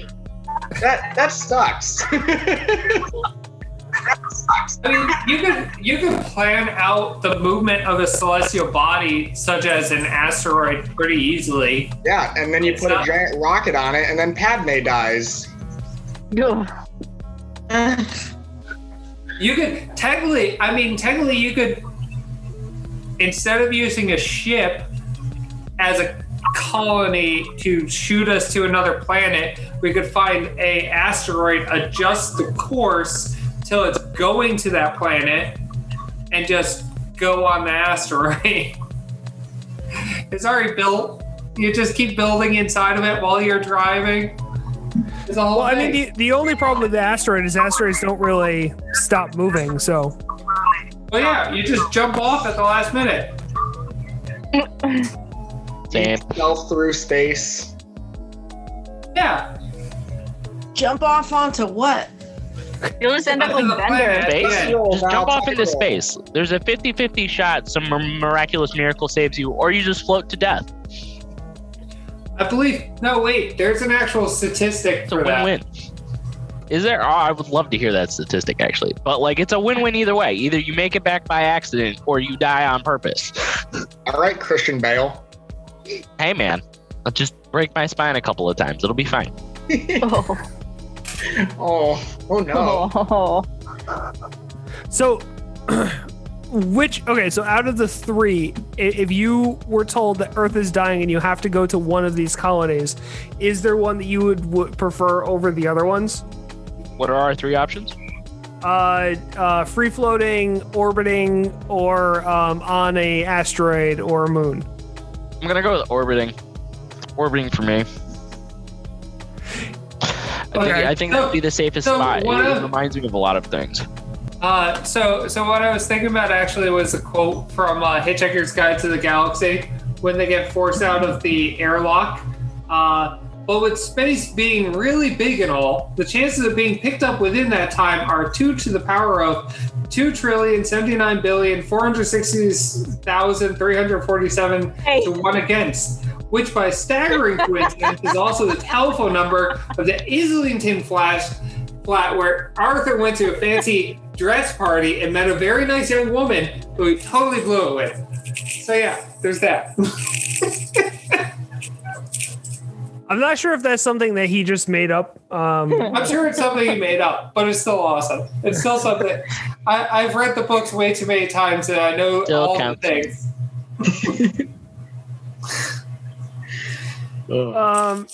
that that sucks. I mean, you could you could plan out the movement of a celestial body, such as an asteroid, pretty easily. yeah, and then you It's put a giant rocket on it, and then Padme dies. Ugh. You could technically, I mean, technically, you could instead of using a ship as a colony to shoot us to another planet, we could find a asteroid, adjust the course till it's going to that planet, and just go on the asteroid. it's already built. You just keep building inside of it while you're driving. It's a whole Well, I mean, the, the only problem with the asteroid is asteroids don't really stop moving. So well, yeah, you just jump off at the last minute. Same. Stealth through space. Yeah. jump off onto what? You'll just end up like Onto Bender. Space? Yeah. Just jump off into space. There's a 50 50 shot some miraculous miracle saves you, or you just float to death. I believe. No, wait. There's an actual statistic It's a for win-win. Is there? Oh, I would love to hear that statistic actually. But like, it's a win win either way. Either you make it back by accident or you die on purpose. All right, Christian Bale. Hey man, I'll just break my spine a couple of times. It'll be fine. Oh, Oh, oh no. oh. So, which okay, so out of the three, if you were told that Earth is dying and you have to go to one of these colonies, is there one that you would, would prefer over the other ones? What are our three options? Uh, uh, free floating, orbiting, or um, on a asteroid or a moon. I'm gonna go with orbiting. Orbiting for me. I think, Okay. I think So- that'd be the safest so spot. It, one it reminds me of a lot of things. Uh, so, so what I was thinking about actually was a quote from uh, Hitchhiker's Guide to the Galaxy when they get forced out of the airlock. Uh, but with space being really big and all, the chances of being picked up within that time are 2 to the power of 2 trillion, 79 billion, 460,347 Hey. to 1 against, which by staggering coincidence is also the telephone number of the Islington Flash flat where Arthur went to a fancy dress party and met a very nice young woman who he totally blew it with. So yeah, there's that. I'm not sure if that's something that he just made up. Um, I'm sure it's something he made up, but it's still awesome. It's still something. I, I've read the books way too many times and I know Still all counts. the things. Um,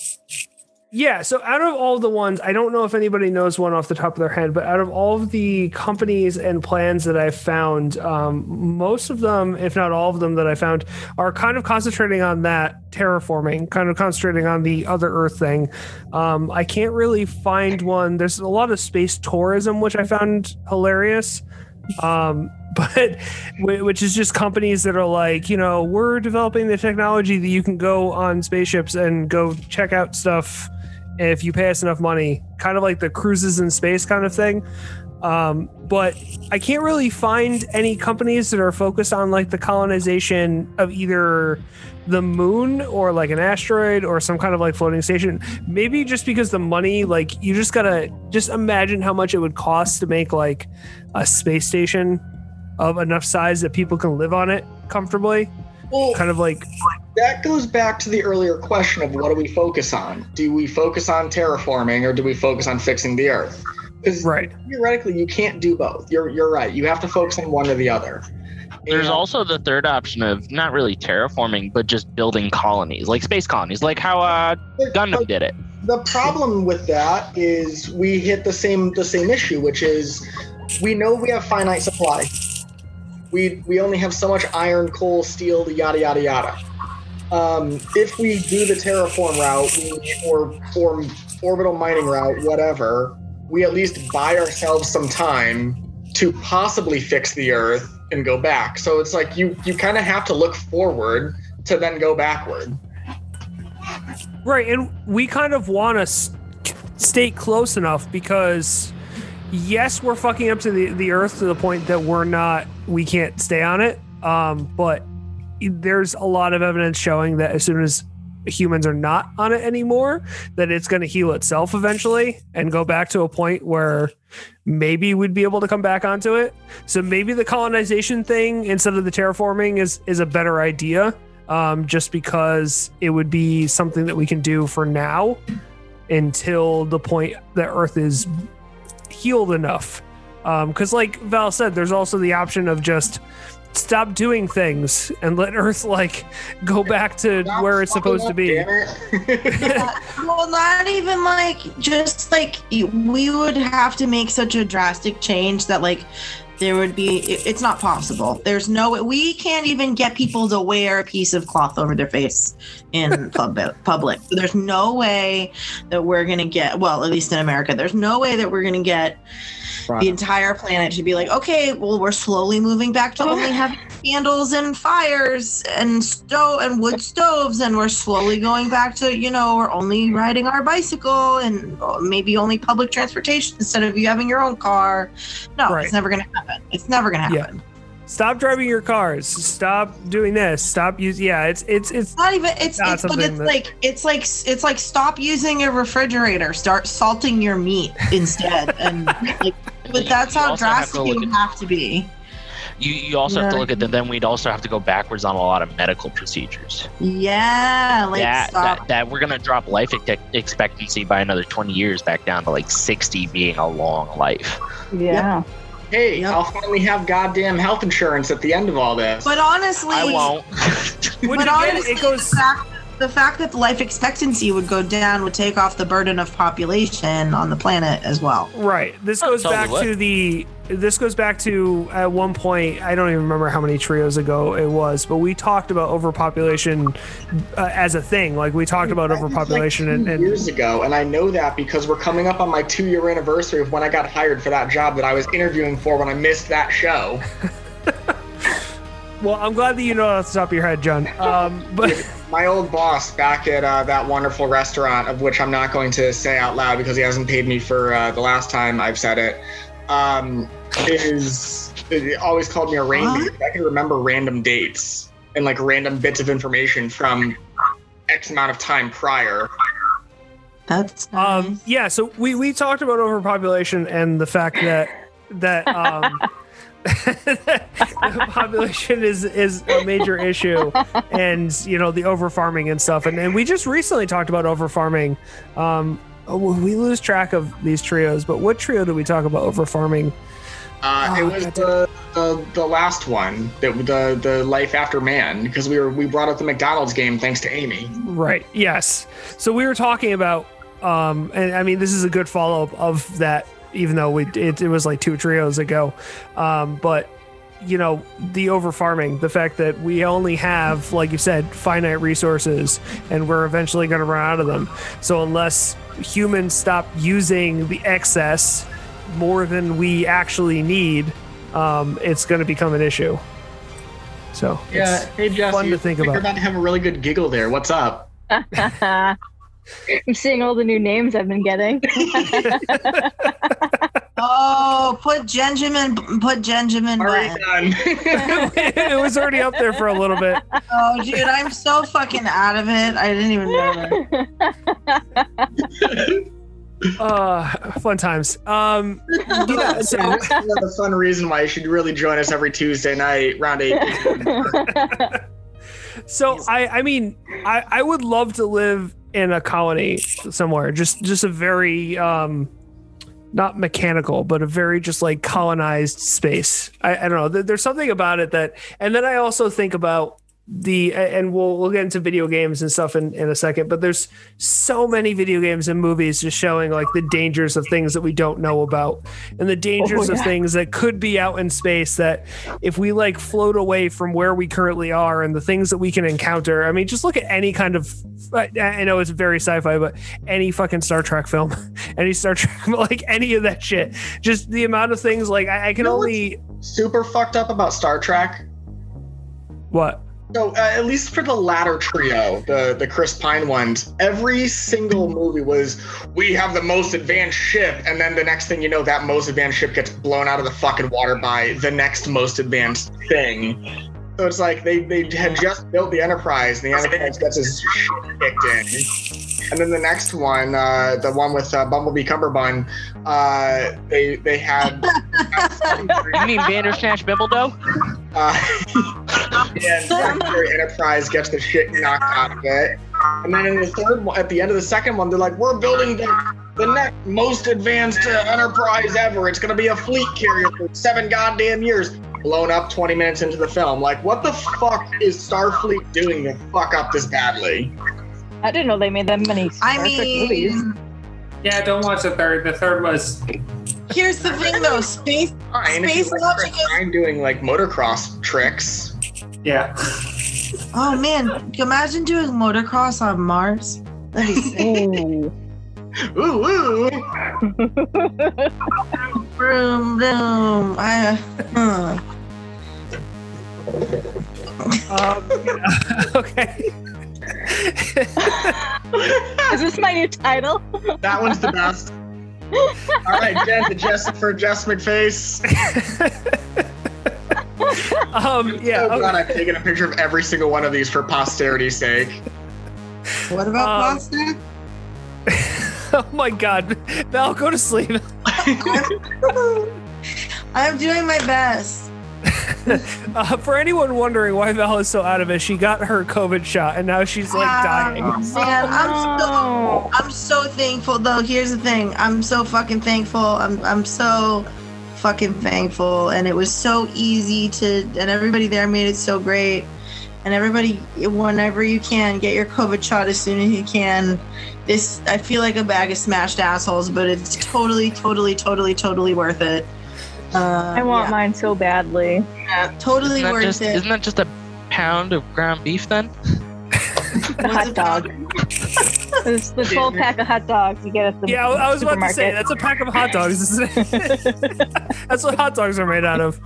yeah. So out of all the ones, I don't know if anybody knows one off the top of their head, but out of all of the companies and plans that I've found, um, most of them, if not all of them that I found, are kind of concentrating on that terraforming, kind of concentrating on the other Earth thing. Um, I can't really find one. There's a lot of space tourism, which I found hilarious. Um, but which is just companies that are like, you know, we're developing the technology that you can go on spaceships and go check out stuff if you pay us enough money, kind of like the cruises in space kind of thing. Um, but I can't really find any companies that are focused on like the colonization of either the moon or like an asteroid or some kind of like floating station. Maybe just because the money, like you just gotta just imagine how much it would cost to make like a space station of enough size that people can live on it comfortably. Well, Kind of like that goes back to the earlier question of what do we focus on? Do we focus on terraforming or do we focus on fixing the Earth? Because right. theoretically, you can't do both. You're you're right. You have to focus on one or the other. There's And- also the third option of not really terraforming, but just building colonies, like space colonies, like how uh, Gundam did it. the problem with that is we hit the same the same issue, which is we know we have finite supply. We we only have so much iron, coal, steel, yada yada yada. Um, if we do the terraform route or or orbital mining route, whatever, we at least buy ourselves some time to possibly fix the Earth and go back. So it's like you you kind of have to look forward to then go backward. Right, and we kind of want to s- stay close enough because, yes, we're fucking up to the, the Earth to the point that we're not, we can't stay on it. Um, but there's a lot of evidence showing that as soon as humans are not on it anymore, that it's going to heal itself eventually and go back to a point where maybe we'd be able to come back onto it. So maybe the colonization thing instead of the terraforming is is a better idea um, just because it would be something that we can do for now until the point that Earth is healed enough. Um, because, like Val said, there's also the option of just stop doing things and let Earth like go back to Stop where it's fucking supposed to be. damn it. well, not even like just like we would have to make such a drastic change that like there would be it- it's not possible. There's no way we can't even get people to wear a piece of cloth over their face in pub- public. There's no way that we're gonna get well, at least in America. There's no way that we're gonna get the entire planet to be like, okay, well, we're slowly moving back to only having candles and fires and stove and wood stoves, and we're slowly going back to, you know, we're only riding our bicycle and uh, maybe only public transportation instead of you having your own car. No, Right. it's never gonna happen. It's never gonna Yeah. Happen. Stop driving your cars. Stop doing this. Stop using Yeah, it's it's it's It's not even. It's, Not it's but it's that- like it's like it's like stop using a refrigerator. Start salting your meat instead, and like, but that's you how also have to drastic it look would at- have to be. You, you also have to look at that. Then we'd also have to go backwards on a lot of medical procedures. Yeah, like that, stop. that that we're gonna drop life expectancy by another 20 years back down to like 60 being a long life. Yeah. Hey, Yep. I'll finally have goddamn health insurance at the end of all this. But honestly, I won't. But honestly, it goes. the, fact, the fact that the life expectancy would go down would take off the burden of population on the planet as well. Right. This goes Tell back to the. This goes back to at one point. I don't even remember how many trios ago it was, but we talked about overpopulation uh, as a thing. Like we talked about That overpopulation like and, and years ago, and I know that because we're coming up on my two-year anniversary of when I got hired for that job that I was interviewing for when I missed that show. well, I'm glad that you know off the top of your head, John. Um, but My old boss back at uh, that wonderful restaurant, of which I'm not going to say out loud because he hasn't paid me for uh, the last time I've said it, um, is he always called me a reindeer. I can remember random dates and like random bits of information from X amount of time prior. That's nice. Um, yeah, so we, we talked about overpopulation and the fact that that um, the population is is a major issue, and you know the overfarming and stuff. And, and we just recently talked about overfarming. Um, we lose track of these trios, but what trio did we talk about overfarming? Uh, it Oh, was the, the the last one, the the the life after man, because we were we brought up the McDonald's game thanks to Amy. Right. Yes. So we were talking about, um, and I mean, this is a good follow up of that, even though we it, it was like two trios ago, um, but you know the over farming, the fact that we only have, like you said, finite resources, and we're eventually going to run out of them. So unless humans stop using the excess more than we actually need, um, it's going to become an issue. So Yeah, it's hey Jesse, fun to think you're about. about to have a really good giggle there. What's up? I'm seeing all the new names I've been getting. oh, put Benjamin, put Benjamin. Already done. it was already up there for a little bit. Oh, dude, I'm so fucking out of it. I didn't even know that. Uh, fun times. Um, yeah, so this another fun reason why you should really join us every Tuesday night, round eight. so I, I mean, I, I would love to live in a colony somewhere. Just, just a very, um, not mechanical, but a very just like colonized space. I, I don't know. There's something about it that, and then I also think about the, and we'll we'll get into video games and stuff in, in a second. But there's so many video games and movies just showing like the dangers of things that we don't know about, and the oh, dangers of yeah. things that could be out in space. That if we like float away from where we currently are and the things that we can encounter. I mean, just look at any kind of. I I know it's very sci-fi, but any fucking Star Trek film, any Star Trek, like any of that shit. Just the amount of things like I, I can You know only Super fucked up about Star Trek. what. So uh, at least for the latter trio, the the Chris Pine ones, every single movie was we have the most advanced ship, and then the next thing you know, that most advanced ship gets blown out of the fucking water by the next most advanced thing. So it's like they, they had just built the Enterprise, and the Enterprise gets his shit kicked in. And then the next one, uh, the one with uh, Bumblebee Cumberbund, uh, they they had. You mean Bandersnatch Bibbledo? Uh, yeah, Secretary Enterprise gets the shit knocked out of it. And then in the third one, at the end of the second one, they're like, we're building the, the next most advanced uh, Enterprise ever. It's going to be a fleet carrier for seven goddamn years. Blown up 20 minutes into the film. Like, what the fuck is Starfleet doing to fuck up this badly? I didn't know they made that many Star I Trek movies. mean, Yeah, don't watch the third. The third was here's the thing though, space. Fine, if Space you like logic Chris Pine doing like motocross tricks. yeah. Oh man, imagine doing motocross on Mars. That'd be sick. Ooh. Ooh, ooh. Boom, boom. I, uh, Um, okay. Is this my new title? That one's the best. All right, Jen, the Jess for Jess McFace. um, yeah. oh god, okay. I've taken a picture of every single one of these for posterity's sake. what about Um, pasta? Oh my god. Val, go to sleep. I'm doing my best. Uh, for anyone wondering why Val is so out of it, she got her COVID shot and now she's like dying. Ah, Man, I'm so Oh. I'm so thankful though. Here's the thing. I'm so fucking thankful. I'm I'm so fucking thankful, and it was so easy to, and everybody there made it so great. And everybody, whenever you can, get your COVID shot as soon as you can. This, I feel like a bag of smashed assholes, but it's totally, totally, totally, totally worth it. Uh, I want yeah, mine so badly. yeah, totally Isn't worth just it. isn't that just a pound of ground beef then? The What's hot dog. It's the 12 pack of hot dogs you get at the Yeah, I, I was about to say that's a pack of hot dogs. that's what hot dogs are made out of.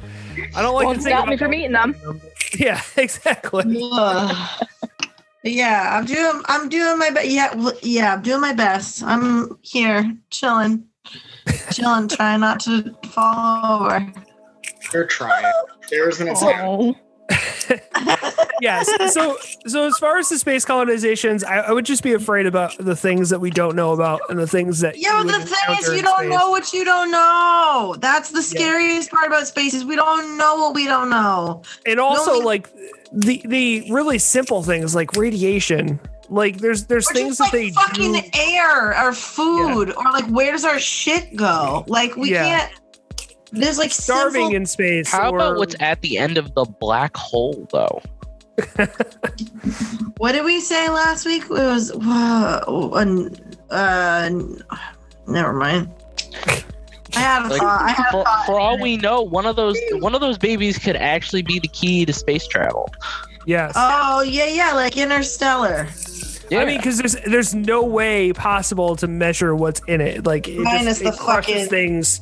I don't like Won't to stop me from eating them. Yeah, exactly. Yeah, I'm doing. I'm doing my best. Yeah, yeah, I'm doing my best. I'm here, chilling, chilling, trying not to fall over. They're trying. There's an oh. attempt. Oh. yes. So, so as far as the space colonizations, I, I would just be afraid about the things that we don't know about and the things that. Yo, you the thing is, you don't space. know what you don't know. That's the scariest part about space is we don't know what we don't know. and also only- like the the really simple things like radiation. Like there's there's Or things just that like they fucking do. air or food or like where does our shit go? Like we Yeah. can't. There's like starving simple- in space. How about what's at the end of the black hole though? What did we say last week? It was uh, uh never mind. I had a Like, thought. I had a thought. for all we know, one of those one of those babies could actually be the key to space travel. yes. Oh yeah, yeah, like Interstellar. I mean, because there's there's no way possible to measure what's in it. Like it, Minus just, the crushes fucking- things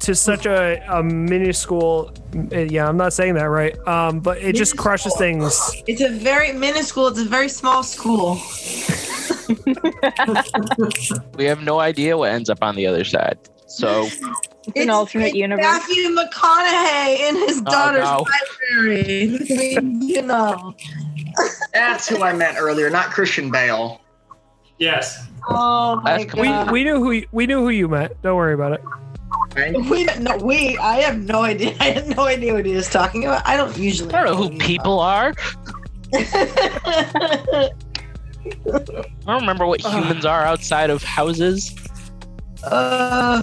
to such a, a minuscule. uh, Yeah, I'm not saying that right. Um, but it just crushes things. It's a very minuscule. It's a very small school. we have no idea what ends up on the other side. So It's an alternate it's universe. Matthew McConaughey in his daughter's no. library. I mean, you know. That's who I meant earlier, not Christian Bale. Yes. Oh my That's We god. we knew who we knew who you meant. Don't worry about it. Thank We, no, we. I have no idea. I had no idea what he was talking about. I don't usually. I don't know who people are. I don't remember what humans are outside of houses. uh,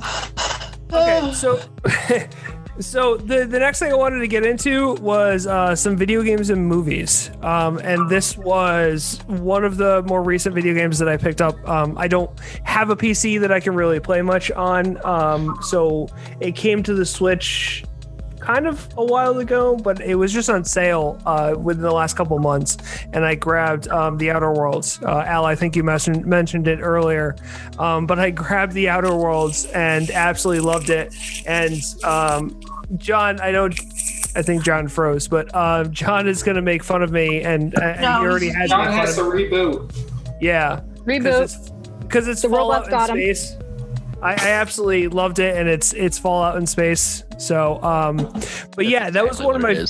Okay, so so the the next thing I wanted to get into was uh, some video games and movies, um, and this was one of the more recent video games that I picked up. Um, I don't have a PC that I can really play much on, um, so it came to the Switch kind of a while ago, but it was just on sale uh, within the last couple months, and I grabbed um, the Outer Worlds. Uh, Al, I think you mentioned mentioned it earlier, um, but I grabbed the Outer Worlds and absolutely loved it. And um, John, I don't. I think John froze, but uh, John is going to make fun of me, and, uh, and No, he already has John has to reboot. yeah, because Reboot. it's because it's The Fallout robots in got 'em. I, I absolutely loved it, and it's it's Fallout in space. So, um, but yeah, that was one of my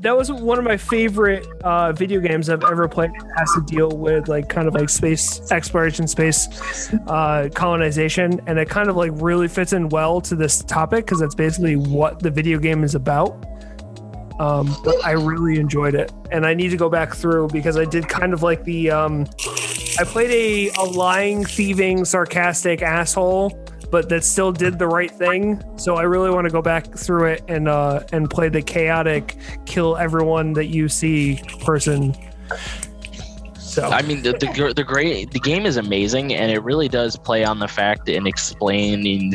that was one of my favorite uh, video games I've ever played. It has to deal with like kind of like space exploration, space uh, colonization, and it kind of like really fits in well to this topic because that's basically what the video game is about. Um, but I really enjoyed it, and I need to go back through because I did kind of like the um, I played a, a lying, thieving, sarcastic asshole, but that still did the right thing. So I really want to go back through it and uh, and play the chaotic, kill everyone that you see person. So I mean, the, the the great the game is amazing, and it really does play on the fact and explain in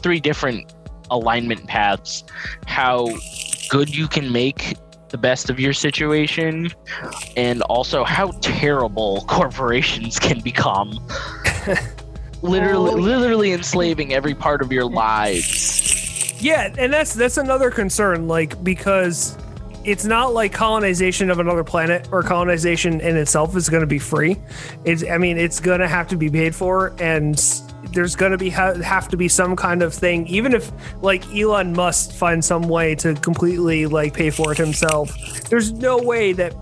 three different alignment paths how good you can make the best of your situation, and also how terrible corporations can become. literally, Oh. literally enslaving every part of your lives. yeah, and that's that's another concern, like because it's not like colonization of another planet or colonization in itself is going to be free. It's I mean it's going to have to be paid for and there's going to be ha- have to be some kind of thing even if like Elon Musk find some way to completely like pay for it himself. There's no way that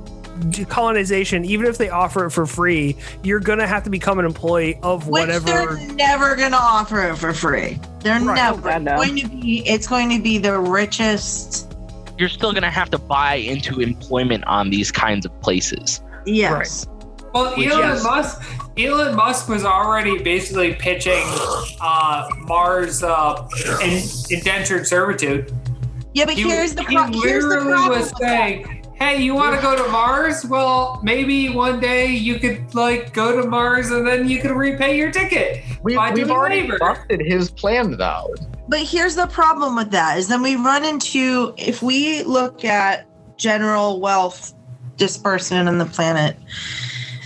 colonization even if they offer it for free, you're going to have to become an employee of which whatever they're never gonna offer it for free. They're Right. never I going to be. It's going to be the richest. You're still gonna have to buy into employment on these kinds of places. Yes. Well, Which Elon is- Musk, Elon Musk was already basically pitching uh, Mars uh, in, indentured servitude. Yeah, but He, here's the he pro- here's the literally problem. was with that. saying, "Hey, you want to go to Mars? Well, maybe one day you could like go to Mars and then you could repay your ticket." We, we've doing already labor. busted his plan though. But here's the problem with that is then we run into if we look at general wealth disbursement on the planet,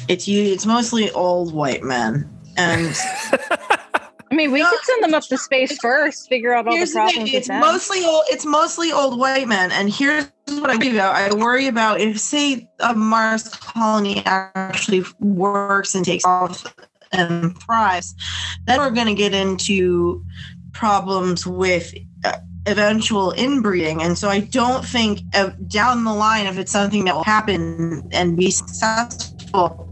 it's you it's mostly old white men. And I mean, we No, could send them up to space first, figure out all the the problems with it's mostly old it's mostly old white men. And here's what I worry about. I worry about if say a Mars colony actually works and takes off and thrives, then we're gonna get into problems with uh, eventual inbreeding. And so I don't think uh, down the line, if it's something that will happen and be successful,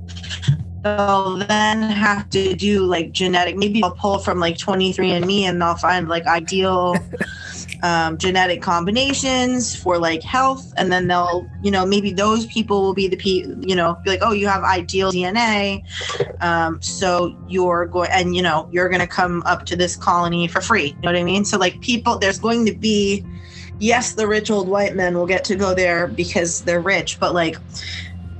they'll then have to do like genetic, maybe they'll pull from like 23andMe and they'll find like ideal um, genetic combinations for like health. And then they'll, you know, maybe those people will be the people, you know, be like, oh, you have ideal DNA. Um, so you're going, and you know, you're going to come up to this colony for free. You know what I mean? So like people, there's going to be, yes, the rich old white men will get to go there because they're rich, but like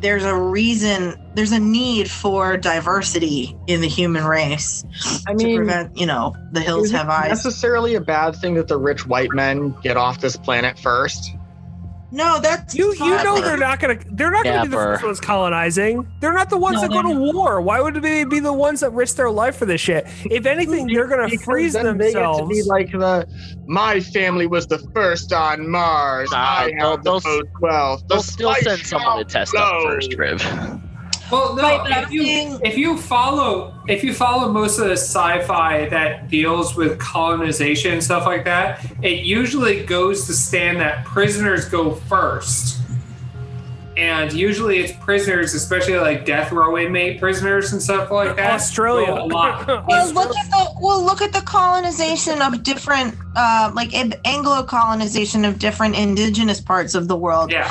there's a reason, there's a need for diversity in the human race I to mean, prevent, you know, the hills have eyes. necessarily a bad thing that the rich white men get off this planet first? No, that's You you know they're not gonna they're not gonna be the first ones colonizing. They're not the ones No, that go they're to war. Why would they be the ones that risk their life for this shit? If anything, they're gonna Because freeze then they get to be like the my family was the first on Mars. Nah, I they'll- have the they'll- most wealth. The They'll still send someone to test up flow. first, Riv. Well, no. Right, if you saying- if you follow if you follow most of the sci-fi that deals with colonization and stuff like that, it usually goes to stand that prisoners go first. And usually it's prisoners, especially like death row inmate prisoners and stuff like that. Australia. go A lot. Well, look at the well, look at the colonization of different, uh, like Anglo colonization of different indigenous parts of the world. Yeah.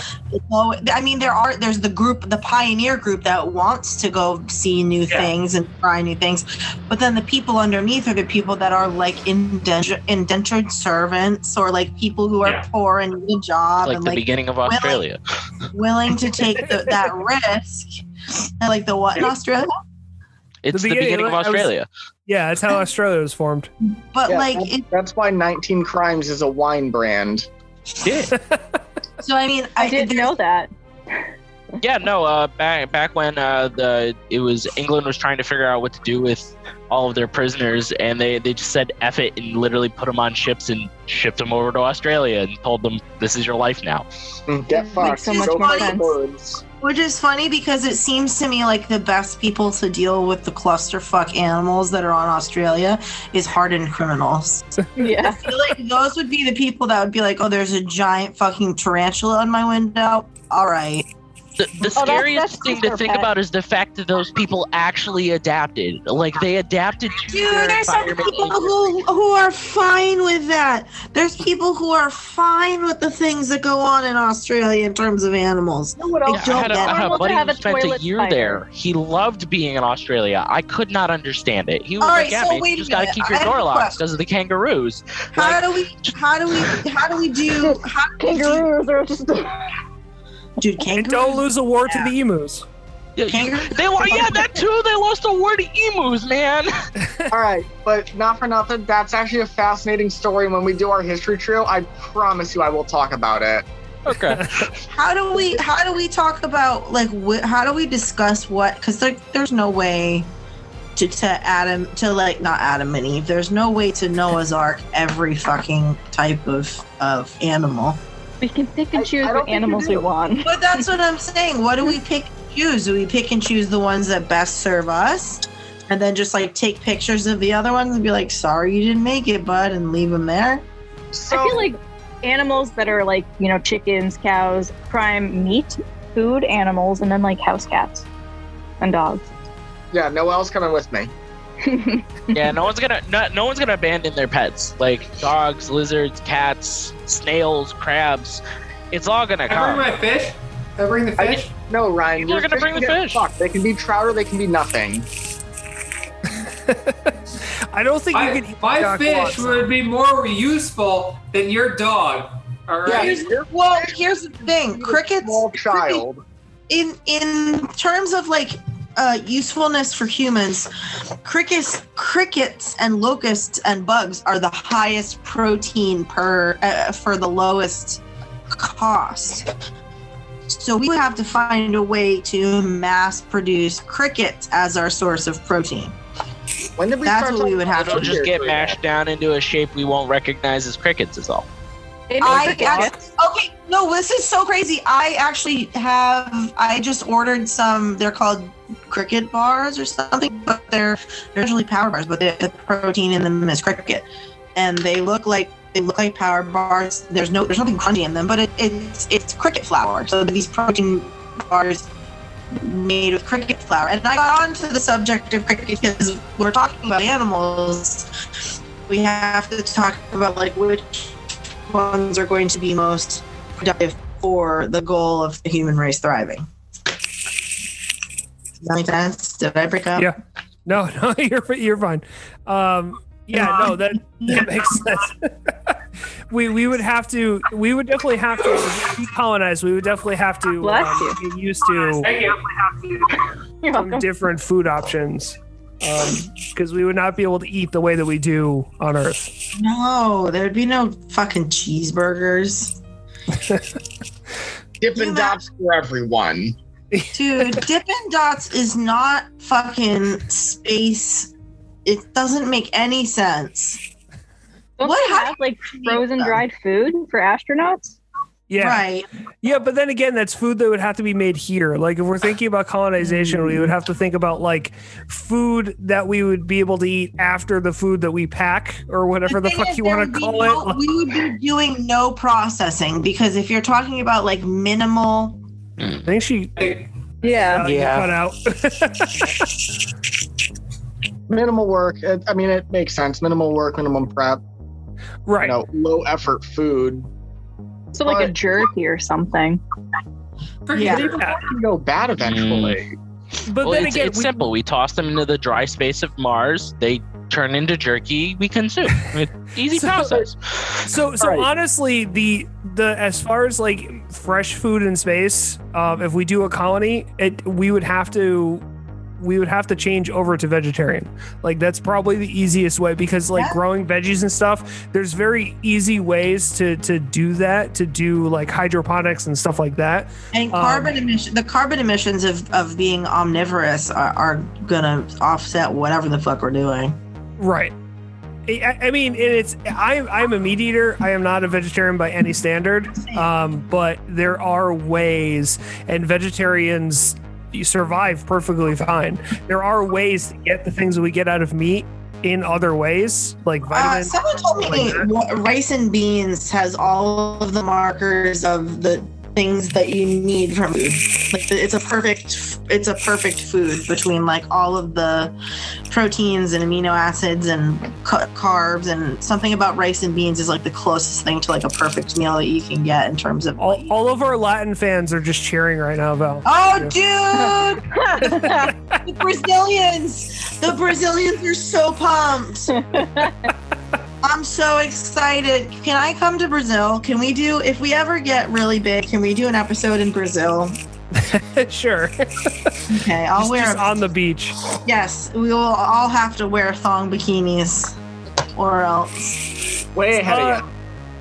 So, I mean, there are there's the group, the pioneer group that wants to go see new Yeah. things and try new things, but then the people underneath are the people that are like indentured, indentured servants or like people who are Yeah. poor and need a job Like and the like beginning of Australia. willing to take the, that risk. And like the what in Australia? It's the beginning, beginning, of I was- Australia. yeah, that's how Australia was formed. But Yeah, like, that's, it, that's why 19 Crimes is a wine brand. Yeah. so I mean, I didn't know that. Yeah, no. Uh, back back when uh, the it was England was trying to figure out what to do with all of their prisoners, and they they just said "eff it" and literally put them on ships and shipped them over to Australia and told them this is your life now. Mm, Get fucked. so much more sense. Which is funny because it seems to me like the best people to deal with the clusterfuck animals that are on Australia is hardened criminals. Yeah. I feel like those would be the people that would be like, oh, there's a giant fucking tarantula on my window. All right. The, the Oh, scariest that's thing to think pet. about is the fact that those people actually adapted. Like they adapted to Dude, their there's some people who, who are fine with that. There's people who are fine with the things that go on in Australia in terms of animals. You know what I else? I had a, get I it. had a buddy who spent a toilet year spider. there. He loved being in Australia. I could not understand it. He was All like, right, "Yeah, so man, wait you just got to keep your have door locked because of the kangaroos." How Like- do we how do we how do we do how do we do, Kangaroos are just. Dude And kangaroos? don't lose a war to the emus. Yeah, you- Kangaroos? they lo- yeah, that too. They lost a war to emus, man. All right, but not for nothing. That's actually a fascinating story. When we do our history trio, I promise you, I will talk about it. Okay. how do we how do we talk about like wh- how do we discuss what because there, there's no way to, to adam to like not adam and eve there's no way to noah's ark every fucking type of of animal We can pick and choose I don't what animals we do. want. but that's what i'm saying what do we pick and choose do we pick and choose the ones that best serve us and then just like take pictures of the other ones and be like sorry you didn't make it bud and leave them there So, I feel like animals that are like, you know, chickens, cows, prime meat, food animals, and then like house cats and dogs. yeah, Noel's coming with me. yeah, no one's gonna no, no one's gonna abandon their pets like dogs, lizards, cats, snails, crabs. It's all gonna Can I bring my fish? They bring the I fish. No, Ryan. People are your gonna bring the can get fish. fucked. They can be trout or they can be nothing. I don't think you My, can eat my Jack fish Watts. would be more useful than your dog. All right. Well, here's the thing: crickets. Small child. in in terms of like uh, usefulness for humans, crickets, crickets, and locusts and bugs are the highest protein per uh, for the lowest cost. So we have to find a way to mass produce crickets as our source of protein. When did we That's start what we would have to It'll just get mashed down into a shape we won't recognize as crickets. Is all. They make I cricket actually, chips. okay, no, this is so crazy. I actually have. I just ordered some. They're called cricket bars or something, but they're they're usually power bars, but the protein in them is cricket, and they look like they look like power bars. There's no there's nothing crunchy in them, but it, it's it's cricket flour. So these protein bars made with cricket flour. And I got onto the subject of cricket because we're talking about animals. We have to talk about like which ones are going to be most productive for the goal of the human race thriving. Does that make sense? Did I break up? Yeah. No, no, you're you're fine. Um, yeah, no, that that makes sense. we we would have to we would definitely have to decolonize. We would definitely have to Bless um, get used to you. You're some welcome. different food options because we would not be able to eat the way that we do on Earth. No, there'd be no fucking cheeseburgers. Dippin' You Dots for everyone. Dude, Dippin' Dots is not fucking space. It doesn't make any sense. Don't What they have like frozen dried food for astronauts? Yeah, Right. yeah, but then again, that's food that would have to be made here. Like if we're thinking about colonization, we would have to think about like food that we would be able to eat after the food that we pack or whatever the thing fuck is, you want to call no- it. we would be doing no processing because if you're talking about like minimal hmm. I think she Yeah. Yeah. cut out. Minimal work. I mean, it makes sense. Minimal work, minimum prep. right. You know, low effort food. So like a jerky or something. Pretty Yeah. sure. Can go bad eventually. But well, then it's, again, it's we- simple. We toss them into the dry space of Mars. They turn into jerky. We consume. It's easy So- process. So so Right. honestly, the the as far as like fresh food in space, um, if we do a colony, it we would have to we would have to change over to vegetarian. Like that's probably the easiest way because like Yeah. growing veggies and stuff, there's very easy ways to to do that, to do like hydroponics and stuff like that. and Um, carbon emission the carbon emissions of, of being omnivorous are, are gonna offset whatever the fuck we're doing. Right. I, I mean, it's I, I'm a meat eater. I am not a vegetarian by any standard. Um, but there are ways, and vegetarians survive perfectly fine. There are ways to get the things that we get out of meat in other ways, like Uh, vitamins. someone told me like rice and beans has all of the markers of the things that you need from food. Like it's a perfect, it's a perfect food between like all of the proteins and amino acids and carbs and something about rice and beans is like the closest thing to like a perfect meal that you can get in terms of. all, all of our Latin fans are just cheering right now, Val. Oh, dude! the Brazilians! The Brazilians are so pumped. I'm so excited. Can I come to Brazil? Can we do, if we ever get really big, can we do an episode in Brazil? sure. Okay, I'll just, wear, just a, on the beach. yes, we will all have to wear thong bikinis or else. Way ahead Uh, of you.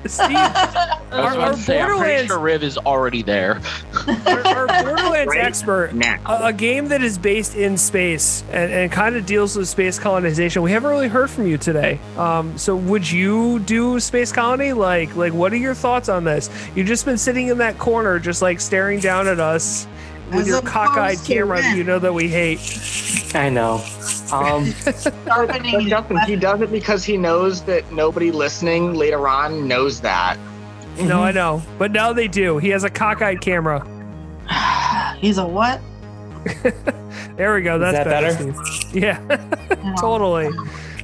Steve, I was Our- our to say, I'm Borderlands- sure Riv is already there. our, our Borderlands Right. expert, a, a game that is based in space and, and kind of deals with space colonization. We haven't really heard from you today. Um, so would you do space colony? Like, like what are your thoughts on this? You've just been sitting in that corner, just like staring down at us with As your opposed cockeyed camera that you know that we hate. I know. Um, Sharpening But Justin, he does it because he knows that nobody listening later on knows that. No, I know, but now they do. He has a cockeyed camera. He's a what? There we go. That's that better. better? Yeah, totally.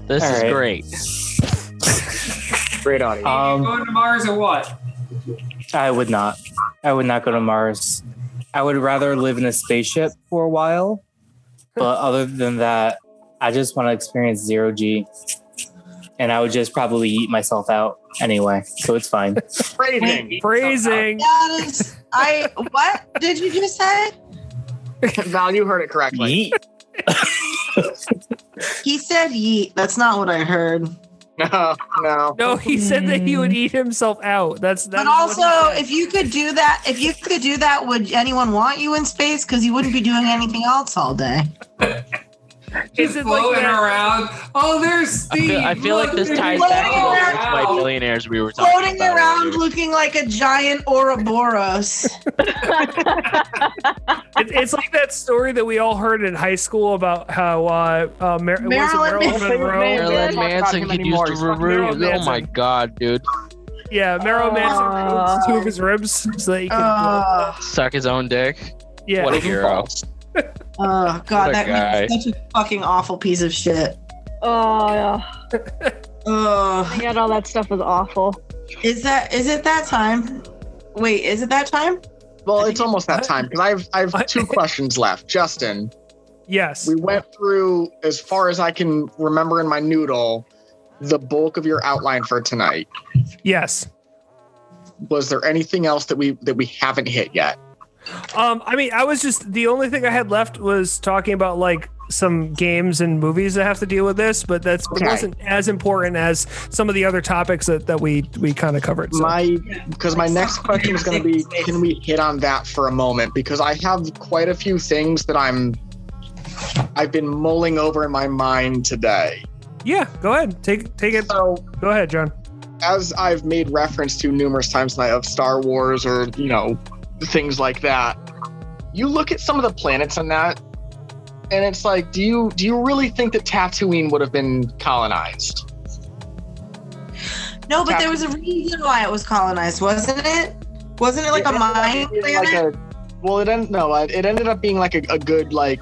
This All is right. great. Great audio. um, Going to Mars or what? I would not. I would not go to Mars. I would rather live in a spaceship for a while. But other than that, I just want to experience zero G. And I would just probably eat myself out anyway. So it's fine. Phrasing. Phrasing. That is, I what did you just say? Val, you heard it correctly. Yeet. He said yeet. That's not what I heard. No, no. No, he said that he would hmm. eat himself out. That's But that's what he also, if you could do that, if you could do that, would anyone want you in space? Because you wouldn't be doing anything else all day. Just it like floating that? around. Oh, there's I feel, I feel like this ties back to those Floating white millionaires we were talking Floating about Floating around earlier. looking like a giant Ouroboros. It- it's like that story that we all heard in high school about how uh, uh, Mar- Marilyn Marilyn Manson. Monroe. Marilyn Manson could use He's the fucking Oh my god, dude! Yeah, Marilyn Manson removed two of his ribs so that he could. Uh, Suck his own dick. yeah, What a hero! Oh god, a that guy. makes such a fucking awful piece of shit. Oh, yeah. Oh, I got all that stuff was awful. is that is it that time? Wait, is it that time? Well, it's almost that time because I have I I- have two questions left. Justin, yes. we went through as far as I can remember in my noodle the bulk of your outline for tonight. Yes. Was there anything else that we that we haven't hit yet? Um, I mean, I was just the only thing I had left was talking about like some games and movies that have to deal with this, but that's Okay. wasn't as important as some of the other topics that, that we we kind of covered. So. My because my next question is going to be can we hit on that for a moment because I have quite a few things that I'm I've been mulling over in my mind today. yeah, go ahead, take take it. So Go ahead, John. as I've made reference to numerous times tonight of Star Wars or you know things like that, you look at some of the planets on that, and it's like, do you do you really think that Tatooine would have been colonized? No, but there was a reason why it was colonized, wasn't it? Wasn't it like a It up mine planet? like a- well, it ended no, it it ended up being like a, a good like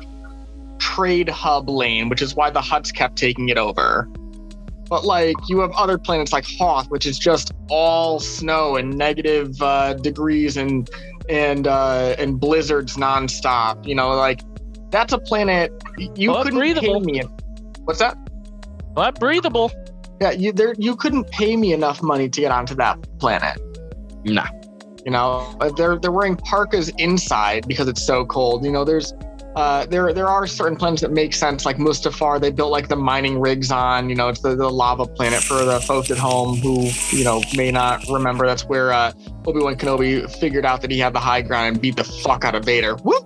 trade hub lane, which is why the Hutts kept taking it over. But like you have other planets like Hoth, which is just all snow and negative uh, degrees and and uh, and blizzards nonstop. You know, like that's a planet you Well, couldn't pay breathable. me. What's that? But breathable. Yeah, you there you couldn't pay me enough money to get onto that planet. Nah. You know, Uh, they're they're wearing parkas inside because it's so cold. You know, there's uh, there there are certain planets that make sense, like Mustafar. They built like the mining rigs on. You know, it's the, the lava planet for the folks at home who you know may not remember. That's where uh, Obi Wan Kenobi figured out that he had the high ground and beat the fuck out of Vader. Whoop.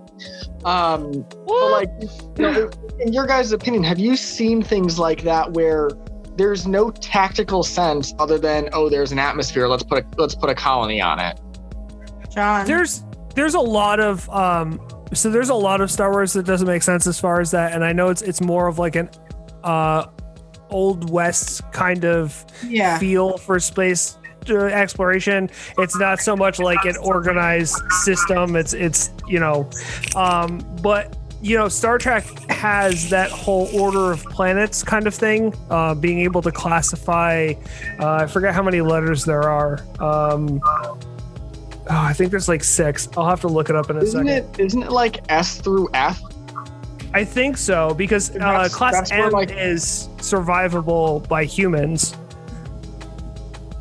Um, but like, you know, in your guys' opinion, have you seen things like that where there's no tactical sense other than oh, there's an atmosphere. Let's put a let's put a colony on it. John. there's there's a lot of um so there's a lot of Star Wars that doesn't make sense as far as that, and I know it's it's more of like an uh old west kind of yeah. feel for space uh, exploration. It's not so much like an organized system. It's it's you know, um, but you know, Star Trek has that whole order of planets kind of thing. Uh, being able to classify, uh, I forget how many letters there are. Um, oh, I think there's like six. I'll have to look it up in a Isn't second. it isn't it like S through F? I think so because uh, That's- class that's where, M like- is survivable by humans.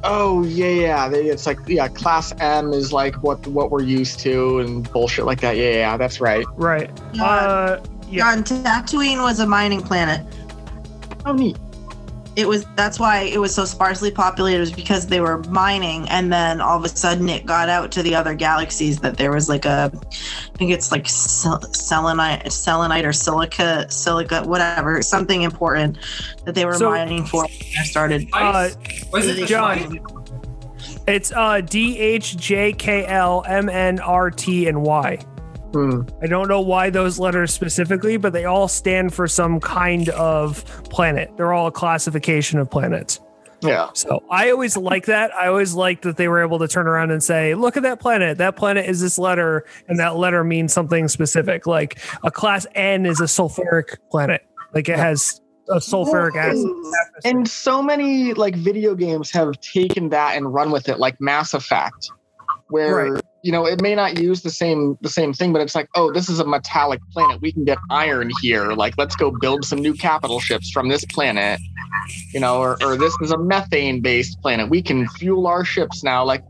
Oh yeah, yeah. They, it's like yeah, class M is like what what we're used to and bullshit like that. Yeah, yeah, that's right. Right. John, Uh, yeah. John, Tatooine was a mining planet. Oh neat. It was that's why it was so sparsely populated was because they were mining and then all of a sudden it got out to the other galaxies that there was like a I think it's like selenite selenite or silica silica whatever something important that they were So- mining for when I started Uh, Ice? Was it John. John? It's uh D H J K L M N R T and Y. Hmm. I don't know why those letters specifically, but they all stand for some kind of planet. They're all a classification of planets. Yeah. So I always like that. I always like that they were able to turn around and say, look at that planet. That planet is this letter, and that letter means something specific. Like a class N is a sulfuric planet. Like it has a sulfuric acid. And so many like video games have taken that and run with it, like Mass Effect. where Right. You know it may not use the same the same thing, but it's like, oh, this is a metallic planet. We can get iron here. Like, let's go build some new capital ships from this planet. You know, or, or this is a methane based planet. We can fuel our ships now. Like,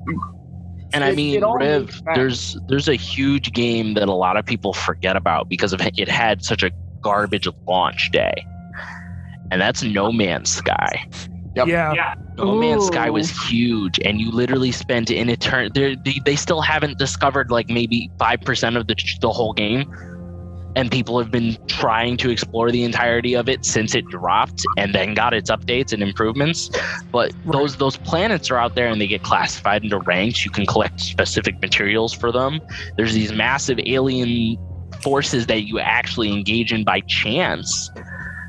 And I mean, it Riv, there's there's a huge game that a lot of people forget about because of it had such a garbage launch day, and that's No Man's Sky. Yep. Yeah. Yeah. Oh, no Man's Sky was huge, and you literally spent an eternity. They, they still haven't discovered like maybe five percent of the the whole game, and people have been trying to explore the entirety of it since it dropped, and then got its updates and improvements. But Right. those those planets are out there, and they get classified into ranks. You can collect specific materials for them. There's these massive alien forces that you actually engage in by chance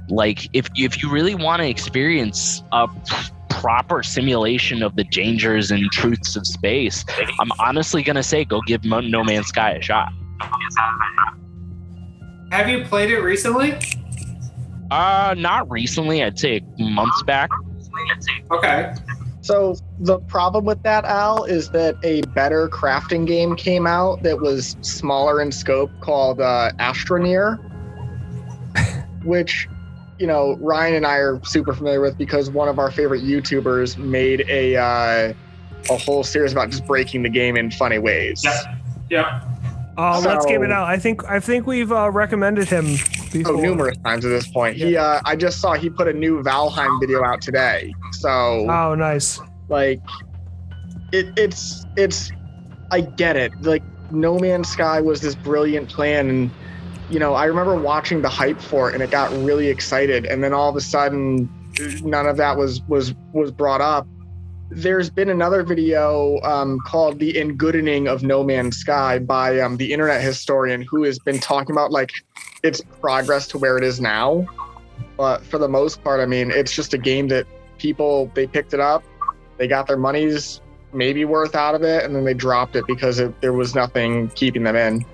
like if if you really want to experience a proper simulation of the dangers and truths of space i'm honestly going to say go give Mo- no man's sky a shot Have you played it recently? uh not recently i'd say months back Okay. So the problem with that, Al, is that a better crafting game came out that was smaller in scope called uh, Astroneer, which you know Ryan and I are super familiar with because one of our favorite YouTubers made a uh, a whole series about just breaking the game in funny ways. Yeah. Yep. Uh, let's game it So- out. I think I think we've uh, recommended him before. Oh, numerous times at this point. He, uh, I just saw he put a new Valheim video out today. So Oh, nice. like it it's it's i get it like no man's sky was this brilliant plan and you know i remember watching the hype for it and it got really excited. And then all of a sudden none of that was was was brought up. There's been another video um, called the engoodening of no man's sky by um, the internet historian who has been talking about like its progress to where it is now. But for the most part i mean it's just a game that people they picked it up they got their money's maybe worth out of it and then they dropped it because it, there was nothing keeping them in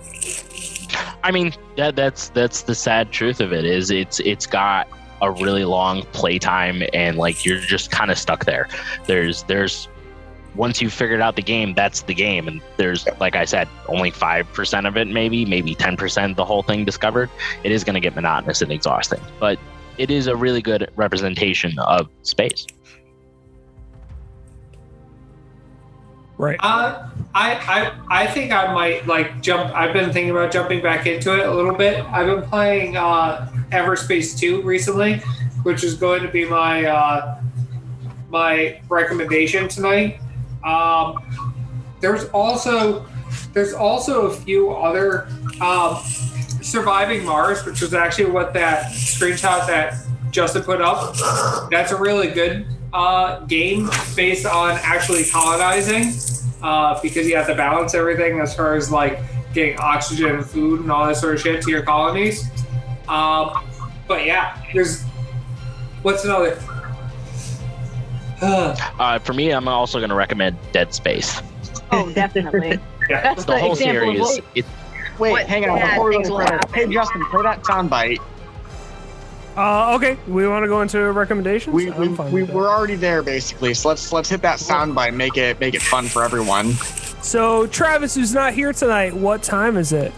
i mean that that's that's the sad truth of it is it's it's got a really long playtime and like you're just kind of stuck there. There's there's once you've figured out the game that's the game. And there's like i said only 5% of it maybe maybe 10% the whole thing discovered. It is going to get monotonous and exhausting. But it is a really good representation of space Right. Uh, I, I I think I might like jump. I've been thinking about jumping back into it a little bit. I've been playing uh, Everspace 2 recently, which is going to be my uh, my recommendation tonight. Um, there's also there's also a few other um, surviving Mars, which was actually what that screenshot that Justin put up. That's a really good uh, game based on actually colonizing uh, because you have to balance everything as far as like getting oxygen and food and all that sort of shit to your colonies. Um, but yeah, there's what's another? uh, for me i'm also going to recommend dead space Oh, definitely. Yeah. That's the the, whole example series of it, wait What hang on bad before we go will further happen. hey justin play that soundbite Uh, okay. We want to go into recommendations. we, we, we we're already there basically so let's let's hit that soundbite and make it make it fun for everyone So Travis, who's not here tonight, what time is it?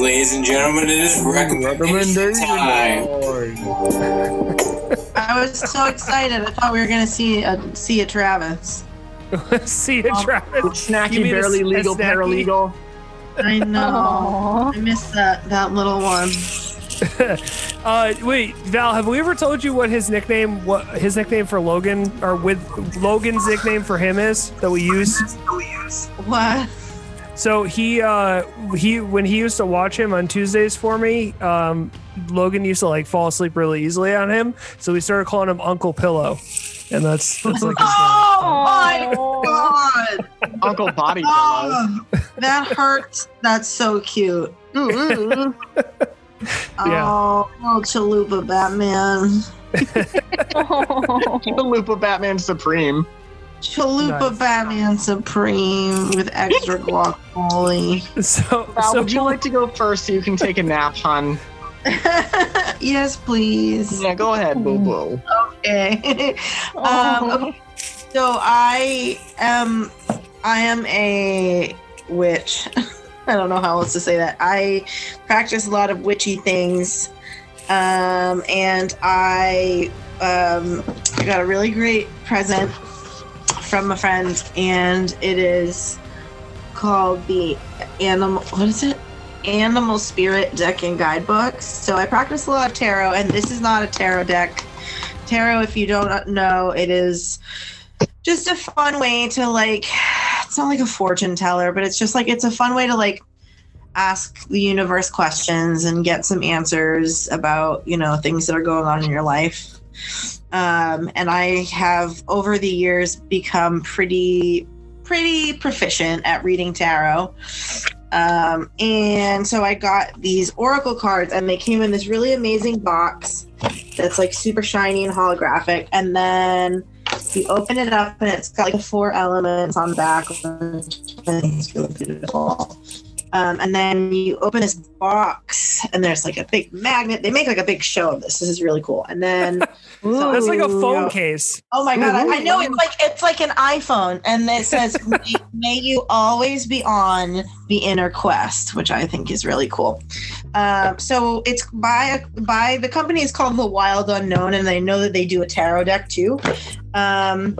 Ladies and gentlemen, it is recommendation time. I was so excited. I thought we were gonna see a see a Travis. See you, Oh. Travis. snacky You mean a- barely a legal snacky? paralegal I know. Aw. I missed that that little one. uh, wait, Val, have we ever told you what his nickname, what his nickname for Logan, or with Logan's nickname for him is that we use? What? So he, uh, he when he used to watch him on Tuesdays for me, um, Logan used to like fall asleep really easily on him. So we started calling him Uncle Pillow, and that's that's like his name. Oh my god! uncle body pillow that hurts. That's so cute. Ooh, ooh, ooh. Yeah. Oh, oh, Chalupa Batman. the loop batman supreme Chalupa Nice. Batman Supreme with extra guacamole. So, Val, so would you like to go first so you can take a nap hon yes, please. yeah go ahead boo boo Okay. um, okay. So I am I am a witch. I don't know how else to say that. I practice a lot of witchy things. Um, and I um, I got a really great present from a friend, and it is called the animal. What is it? Animal Spirit Deck and Guidebooks. So I practice a lot of tarot, and this is not a tarot deck. Tarot, if you don't know, it is just a fun way to like. It's not like a fortune teller, but it's just like it's a fun way to like ask the universe questions and get some answers about you know things that are going on in your life um, and i have over the years become pretty pretty proficient at reading tarot um, and so i got these oracle cards and they came in this really amazing box that's like super shiny and holographic and then you open it up and it's got like four elements on the back it's really beautiful um, and then you open this box, and there's like a big magnet. They make like a big show of this. This is really cool. And then So that's like a Ooh. phone case. Oh my god! I, I know it's like it's like an iPhone, and it says may, "May you always be on the inner quest," which I think is really cool. Um, so it's by by the company is called the Wild Unknown, and I know that they do a tarot deck too. Um,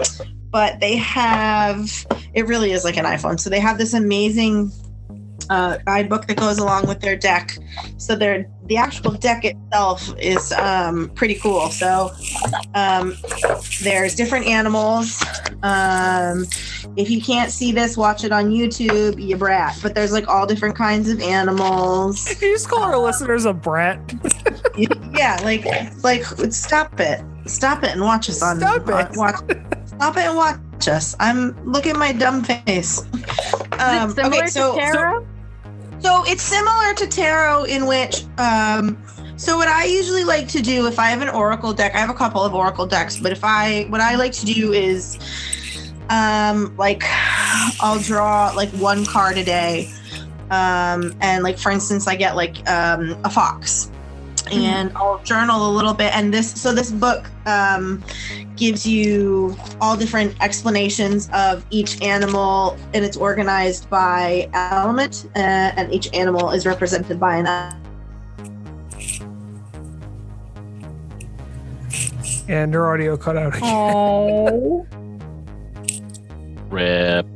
but they have it really is like an iPhone. So they have this amazing uh, guidebook that goes along with their deck. So their the actual deck itself is um, pretty cool. So um, there's different animals. Um, if you can't see this, watch it on YouTube, you brat. But there's like all different kinds of animals. Can you just call our listeners a brat? yeah, like like stop it, stop it, and watch us on. Stop it. on- Watch, stop it and watch us. I'm look at my dumb face. Um, Is it similar okay, so, to tarot? So it's similar to tarot in which um so what I usually like to do if I have an oracle deck, I have a couple of oracle decks, but if I what I like to do is um like I'll draw like one card a day. Um and like for instance I get like um a fox and I'll journal a little bit and this so this book um gives you all different explanations of each animal and it's organized by element uh, and each animal is represented by an And her audio cut out. again. Oh. Rip.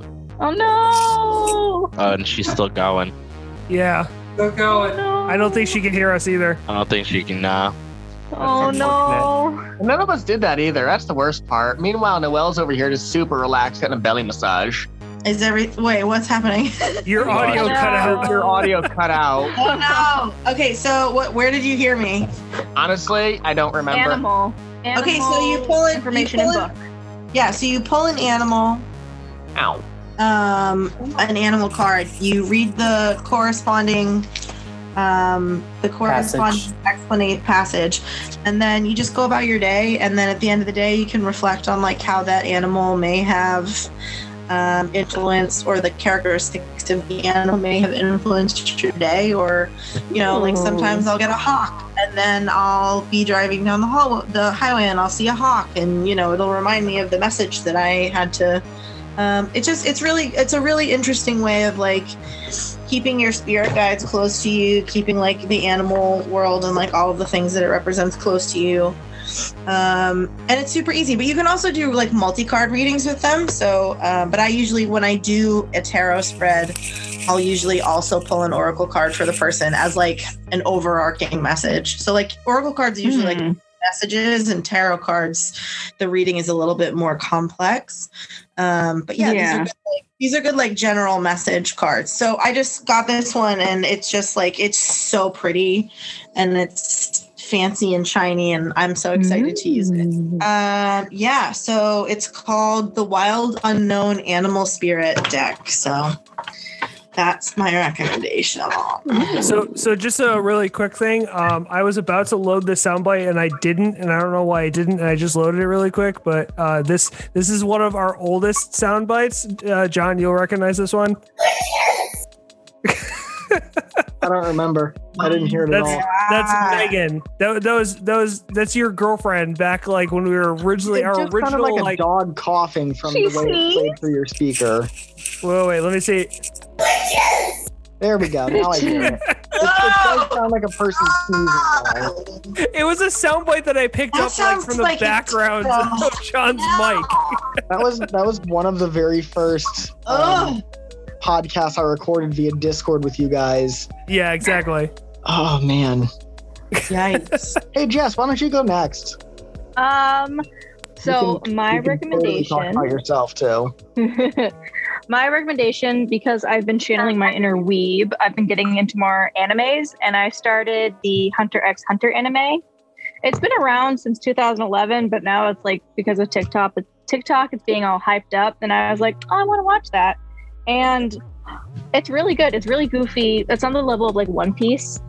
Oh no. Oh, and she's still going. Yeah, Still going. Oh, no. I don't think she can hear us either. I don't think she can. Nah. Oh no. None of us did that either. That's the worst part. Meanwhile, Noelle's over here just super relaxed, getting a belly massage. is every wait what's happening Your audio oh, no. cut out. Your audio cut out. oh no okay so what where did you hear me Honestly, I don't remember. Animal. Okay, so you Animal pull it- you information pull in it- book. yeah so you pull an animal Ow. Um, an animal card. You read the corresponding um, the corresponding explanate passage, and then you just go about your day. And then at the end of the day, you can reflect on like how that animal may have um, influenced, or the characteristics of the animal may have influenced your day. Or you know, like sometimes I'll get a hawk, and then I'll be driving down the hall the highway, and I'll see a hawk, and you know, it'll remind me of the message that I had to um, it just it's really it's a really interesting way of like keeping your spirit guides close to you keeping like the animal world and like all of the things that it represents close to you. Um, and it's super easy but you can also do like multi-card readings with them. So um, but i usually when i do a tarot spread i'll usually also pull an oracle card for the person as like an overarching message. So like oracle cards are usually like Mhm. messages and tarot cards the reading is a little bit more complex um but yeah, Yeah. these are good like, these are good like general message cards. So i just got this one and it's just like it's so pretty and it's fancy and shiny and i'm so excited to use it. Um yeah so it's called the wild unknown animal spirit deck so that's my recommendation So, so just a really quick thing. Um, I was about to load the soundbite and I didn't, and I don't know why I didn't. And I just loaded it really quick. But uh, this this is one of our oldest sound bites. Uh, John, you'll recognize this one. I don't remember. I didn't hear it at all. that's Ah. Megan. Tho- Those those that's your girlfriend back like when we were originally It our just original sounded like a like. dog coughing from the way it played through your speaker. Wait, wait, let me see. There we go. Now I hear it. It, it does sound like a person sneezing. though. It was a soundbite that I picked That up like sounds from the like it's background from- of John's mic. That was that was one of the very first um, podcasts I recorded via Discord with you guys. Yeah, exactly. Oh man. Yikes. Hey Jess, why don't you go next? Um, so You can- my you can totally talk recommendation. about yourself too. My recommendation, because I've been channeling my inner weeb, I've been getting into more animes, and I started the Hunter x Hunter anime. It's been around since 2011, but now it's like because of TikTok, it's TikTok, it's being all hyped up, and I was like, oh, I want to watch that, and it's really good. It's really goofy. It's on the level of like One Piece,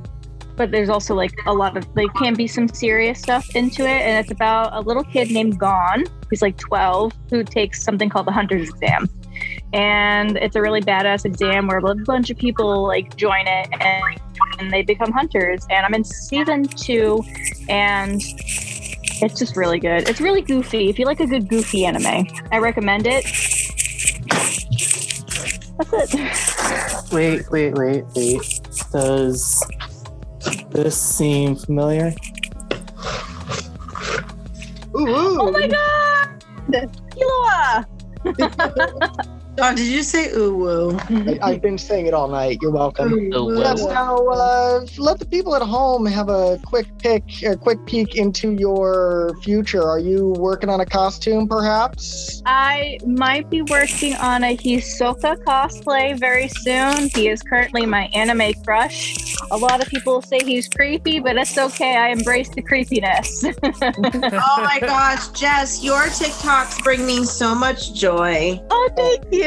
but there's also like a lot of there can be some serious stuff into it, and it's about a little kid named Gon, who's like 12, who takes something called the Hunter's exam and it's a really badass exam where a bunch of people like join it and, and they become hunters and i'm in season two and it's just really good it's really goofy if you like a good goofy anime i recommend it that's it Wait, wait, wait, wait. Does this seem familiar? Ooh, ooh. oh my god Killua! John, did you say ooh woo? I, I've been saying it all night. You're welcome. Oh, Ooh, Yes, woo. now uh, let the people at home have a quick pick, a quick peek into your future. Are you working on a costume, perhaps? I might be working on a Hisoka cosplay very soon. He is currently my anime crush. A lot of people say he's creepy, but it's okay. I embrace the creepiness. Oh my gosh, Jess, your TikToks bring me so much joy. oh, thank you.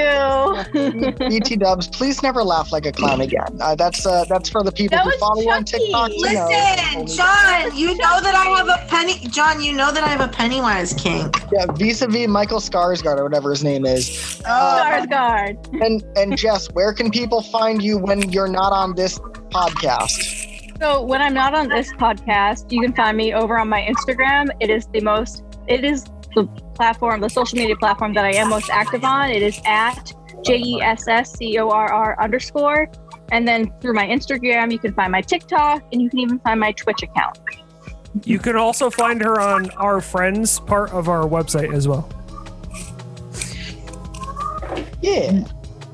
BT Dubs, please never laugh like a clown again. Uh, that's uh, that's for the people That who follow you on Chucky. TikTok. to know. Listen, John, you know that I have a penny. John, you know that I have a Pennywise kink. Yeah, vis-a-vis Michael Skarsgård or whatever his name is. Uh, Skarsgård. and and Jess, where can people find you when you're not on this podcast? So when I'm not on this podcast, you can find me over on my Instagram. It is the most. It is the platform, the social media platform that I am most active on. It is at J E S S C O R R underscore. And then through my Instagram, you can find my TikTok and you can even find my Twitch account. You can also find her on our friends part of our website as well. Yeah.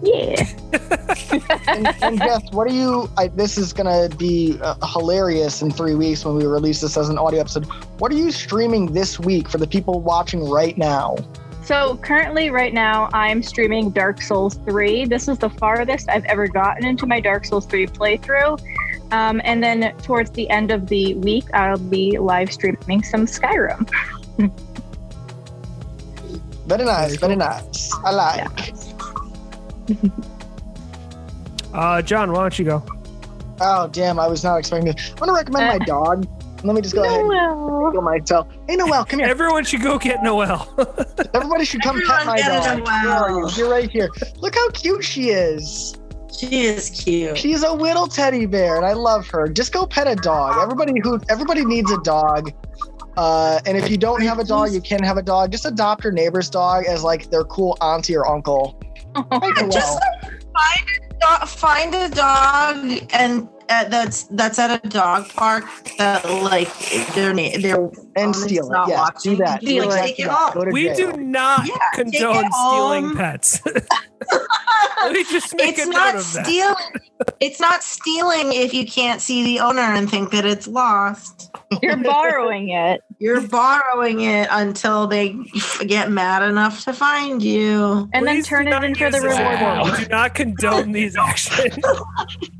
Yeah. and, and Jess, what are you? I, this is gonna be uh, hilarious in three weeks when we release this as an audio episode. What are you streaming this week for the people watching right now? So currently, right now, I'm streaming Dark Souls 3. This is the farthest I've ever gotten into my Dark Souls 3 playthrough. Um, and then towards the end of the week, I'll be live streaming some Skyrim. Very nice, very nice. I like. Uh, John, why don't you go? Oh damn, I was not expecting this. I want to recommend my dog. Let me just go ahead and Noel. go myself. Hey Noel, come here. Everyone should go get Noel. Everybody should come pet my dog. Where are you? You're right here. Look how cute she is. She is cute. She's a little teddy bear, and I love her. Just go pet a dog. Everybody who everybody needs a dog. Uh, and if you don't have a dog, you can have a dog. Just adopt your neighbor's dog as like their cool auntie or uncle. Hey, Noel. Just find a dog, find a dog and uh, that's that's at a dog park that like they're na- they're and steal it. Yeah, watching. do that. You Steal like, it. take it Yeah, home. go to we do not Yeah, condone stealing pets. Let me just make it's a not note of that. stealing. It's not stealing if you can't see the owner and think that it's lost. You're borrowing it. You're borrowing it until they get mad enough to find you. And then turn it not in for use the this reward. Wow. We do not condone these actions.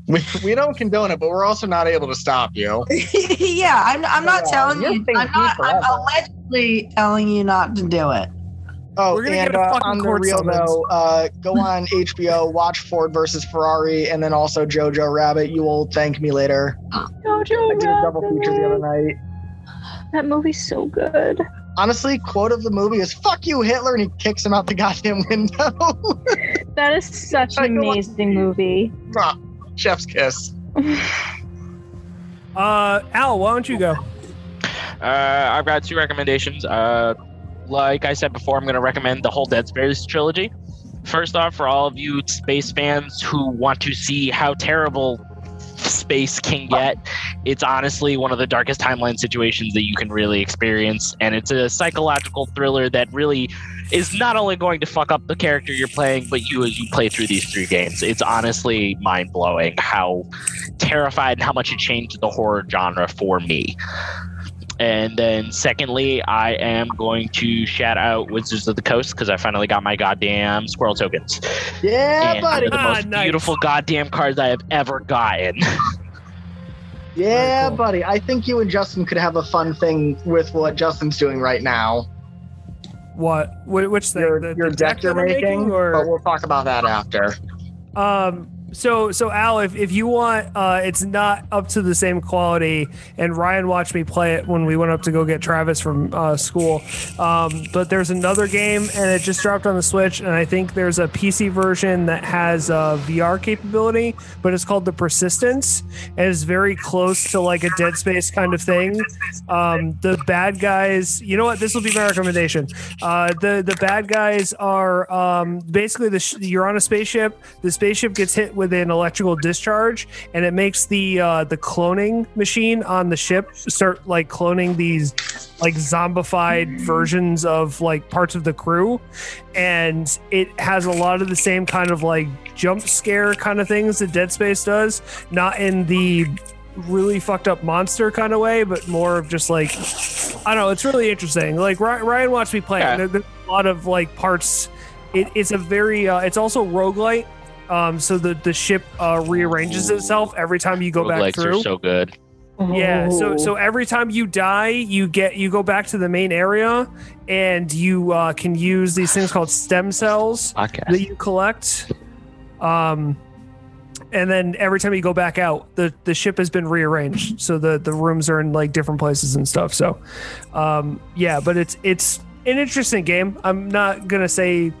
We, we don't condone it, but we're also not able to stop you. yeah, I'm, I'm not Yeah, telling you're you. being I'm not. I'm allegedly telling you not to do it. Oh, We're gonna and get a uh, fucking on the real summons. though, uh, go on HBO, watch Ford versus Ferrari, and then also Jojo Rabbit. You will thank me later. Jojo I did a double feature the other night. That movie's so good. Honestly, quote of the movie is "fuck you, Hitler," and he kicks him out the goddamn window. That is such an amazing movie. Mwah. Chef's kiss. Uh, Al, why don't you go? Uh, I've got two recommendations. Uh, like I said before, I'm going to recommend the whole Dead Space trilogy. First off, for all of you space fans who want to see how terrible space can get, it's honestly one of the darkest timeline situations that you can really experience. And it's a psychological thriller that really is not only going to fuck up the character you're playing, but you as you play through these three games. It's honestly mind blowing how terrified and how much it changed the horror genre for me. And then, secondly, I am going to shout out Wizards of the Coast because I finally got my goddamn squirrel tokens. Yeah, and buddy. they're the most Ah, nice. beautiful goddamn cards I have ever gotten. Yeah, cool. buddy. I think you and Justin could have a fun thing with what Justin's doing right now. What? Wh- Which thing? Your, The- your the deck you're that we're making, or but we'll talk about that after. Um, so so Al, if, if you want, uh, it's not up to the same quality. And Ryan watched me play it when we went up to go get Travis from uh, school. Um, but there's another game, and it just dropped on the Switch. And I think there's a PC version that has uh, VR capability, but it's called the Persistence, and it's very close to like a Dead Space kind of thing. Um, the bad guys, you know what? This will be my recommendation. Uh, the the bad guys are um, basically the sh- you're on a spaceship. The spaceship gets hit with an electrical discharge, and it makes the uh, the cloning machine on the ship start like cloning these like zombified versions of like parts of the crew, and it has a lot of the same kind of like jump scare kind of things that Dead Space does, not in the really fucked up monster kind of way, but more of just like I don't know. It's really interesting. Like Ryan, Ryan watched me play. Yeah. There, there's a lot of like parts. It, it's a very. Uh, it's also roguelite. Um, so the the ship uh, rearranges itself every time you go back Roguelikes through. are so good. Yeah, so so every time you die, you get you go back to the main area, and you uh, can use these things called stem cells that you collect. Um, and then every time you go back out, the the ship has been rearranged, so the the rooms are in like different places and stuff. So, um, yeah, but it's it's an interesting game. I'm not gonna say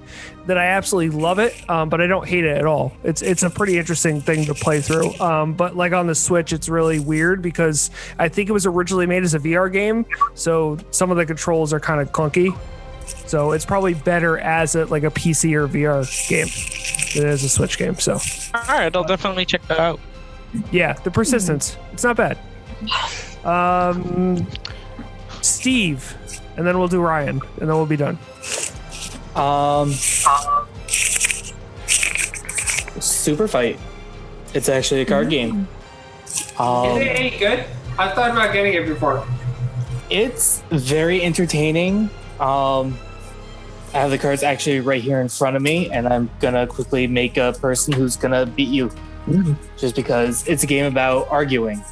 that I absolutely love it, um, but I don't hate it at all. It's it's a pretty interesting thing to play through. Um, but like on the Switch, it's really weird because I think it was originally made as a VR game, so some of the controls are kind of clunky. So it's probably better as a like a PC or VR game than as a Switch game. So All right, I'll definitely check that out. yeah, the persistence. It's not bad. Um, Steve, and then we'll do Ryan, and then we'll be done. Um, Super Fight. It's actually a card game. Is Um, it any good? I thought about getting it before. it's very entertaining. Um, I have the cards actually right here in front of me, and I'm gonna quickly make a person who's gonna beat you, just because it's a game about arguing,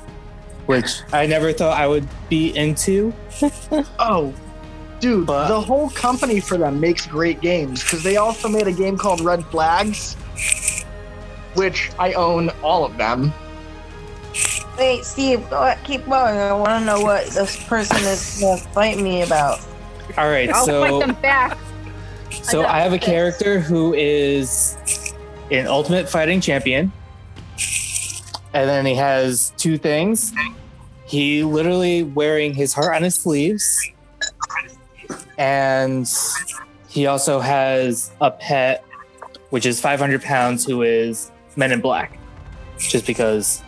which I never thought I would be into. Oh, dude, But- the whole company for them makes great games because they also made a game called Red Flags, which I own all of them. Wait, Steve, go ahead, keep going. I want to know what this person is going to fight me about. All right, I'll so fight them back. So got I have a character who is an ultimate fighting champion. And then he has two things. He literally wearing his heart on his sleeves. And he also has a pet, which is 500 pounds, who is Men in Black. Just because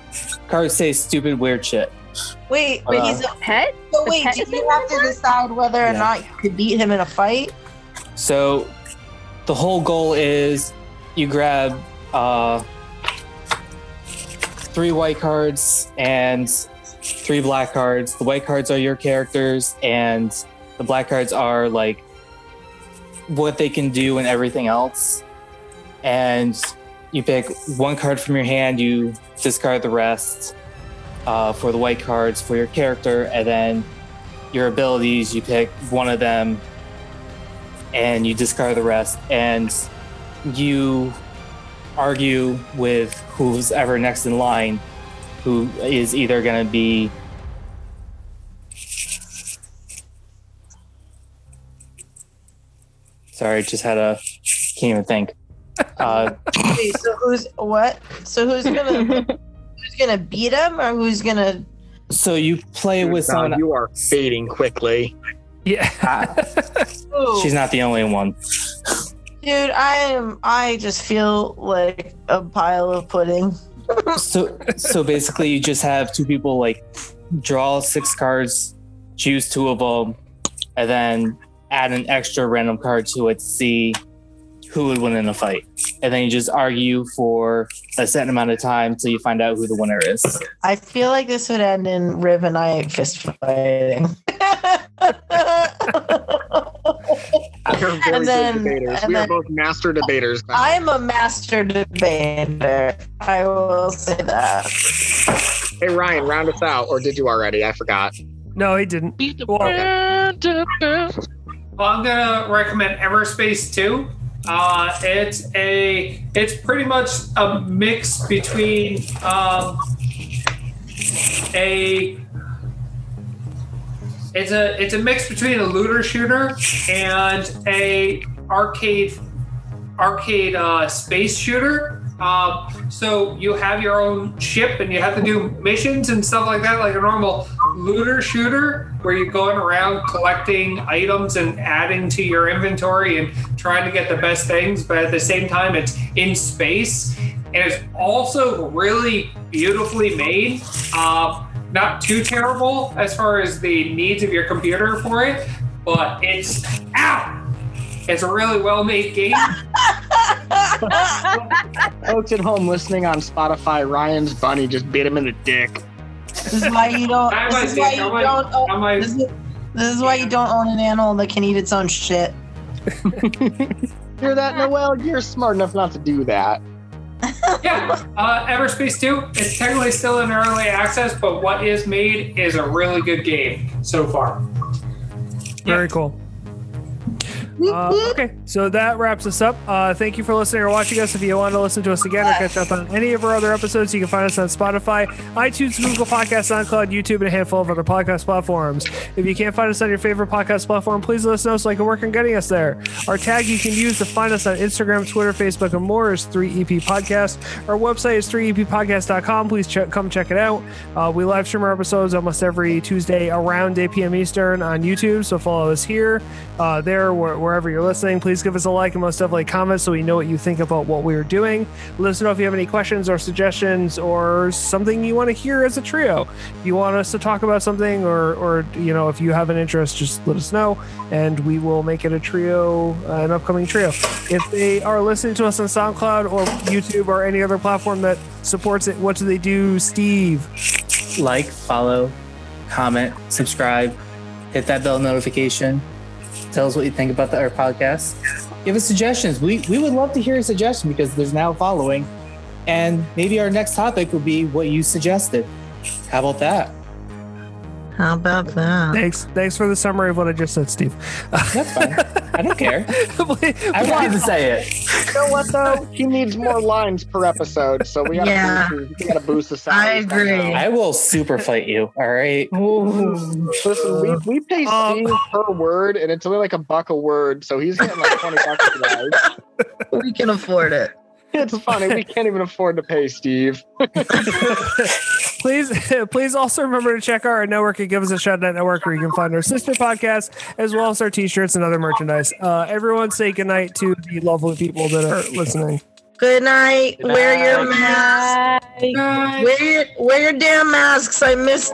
cards say stupid, weird shit. Wait, but wait, he's he's A pet? so the wait, pet did is you have to decide whether or Yeah. not you could beat him in a fight? So the whole goal is you grab uh, three white cards and three black cards. The white cards are your characters, and the black cards are like what they can do and everything else. And you pick one card from your hand, you discard the rest uh, for the white cards for your character, and then your abilities, you pick one of them and you discard the rest and you argue with who's ever next in line who is either going to be sorry just had a can't even think uh, Wait, so who's what? So who's gonna who's gonna beat him or who's gonna? So you play with Now someone. you are fading quickly. Yeah. Ooh. She's not the only one. Dude, I am. I just feel like a pile of pudding. So so basically, you just have two people like draw six cards, choose two of them, and then add an extra random card to it to see who would win in a fight. And then you just argue for a certain amount of time until you find out who the winner is. I feel like this would end in Riv and I fist fighting. We're very And then- good debaters. and We are both master debaters now. I'm a master debater. I will say that. Hey Ryan, round us out, or did you already? I forgot. No, he didn't. Beat the Well, band. Well, I'm gonna recommend Everspace 2. Uh, it's a it's pretty much a mix between um, a it's a it's a mix between a looter shooter and a arcade arcade uh, space shooter. Um, so you have your own ship and you have to do missions and stuff like that, like a normal looter shooter, where you're going around collecting items and adding to your inventory and trying to get the best things. But at the same time, it's in space and it's also really beautifully made. Uh, not too terrible as far as the needs of your computer for it, but it's out. It's a really well made game. Folks at home listening on Spotify, Ryan's bunny just bit him in the dick. This is why you don't. This is why you don't. Own, this, is, this is why you don't own an animal that can eat its own shit. Hear that, Noel? You're smart enough not to do that. yeah, uh, Everspace 2, it's technically still in early access, but what is made is a really good game so far. Very cool. Uh, okay, so that wraps us up. Uh, thank you for listening or watching us. If you want to listen to us again or catch up on any of our other episodes, you can find us on Spotify, iTunes, Google Podcasts, SoundCloud, YouTube, and a handful of other podcast platforms. If you can't find us on your favorite podcast platform, please let us know so I can work on getting us there. Our tag you can use to find us on Instagram, Twitter, Facebook, and more is 3EP Podcast. Our website is 3eppodcast.com. Please check, come check it out. Uh, we live stream our episodes almost every Tuesday around 8 p.m. Eastern on YouTube, so follow us here, uh, there, where, wherever you're listening. Please give us a like and most definitely comment so we know what you think about what we're doing. Let us know if you have any questions or suggestions or something you want to hear as a trio. If you want us to talk about something or, or you know, if you have an interest, just let us know and we will make it a trio, uh, an upcoming trio. If they are listening to us on SoundCloud or YouTube or any other platform that supports it, what do they do, Steve? Like, follow, comment, subscribe, hit that bell notification. Tell us what you think about the, our podcast. Give us suggestions. We we would love to hear a suggestion because there's now a following, and maybe our next topic would be what you suggested. How about that? How about that? Thanks. Thanks for the summary of what I just said, Steve. That's fine. I don't care. I wanted to say it. You know what though? He needs more lines per episode, so we gotta Yeah. boost, we gotta boost the sound. I agree. I will super fight you. All right. Listen, we, we pay Um, Steve per word, and it's only like a buck a word, so he's getting like twenty bucks a that. We can afford it. It's funny. We can't even afford to pay Steve. please please also remember to check out our network at give us a shot net network where you can find our sister podcast as well as our t-shirts and other merchandise uh, everyone say goodnight to the lovely people that are listening Good night. Good Wear your night. mask. Wear your, wear your damn masks. I miss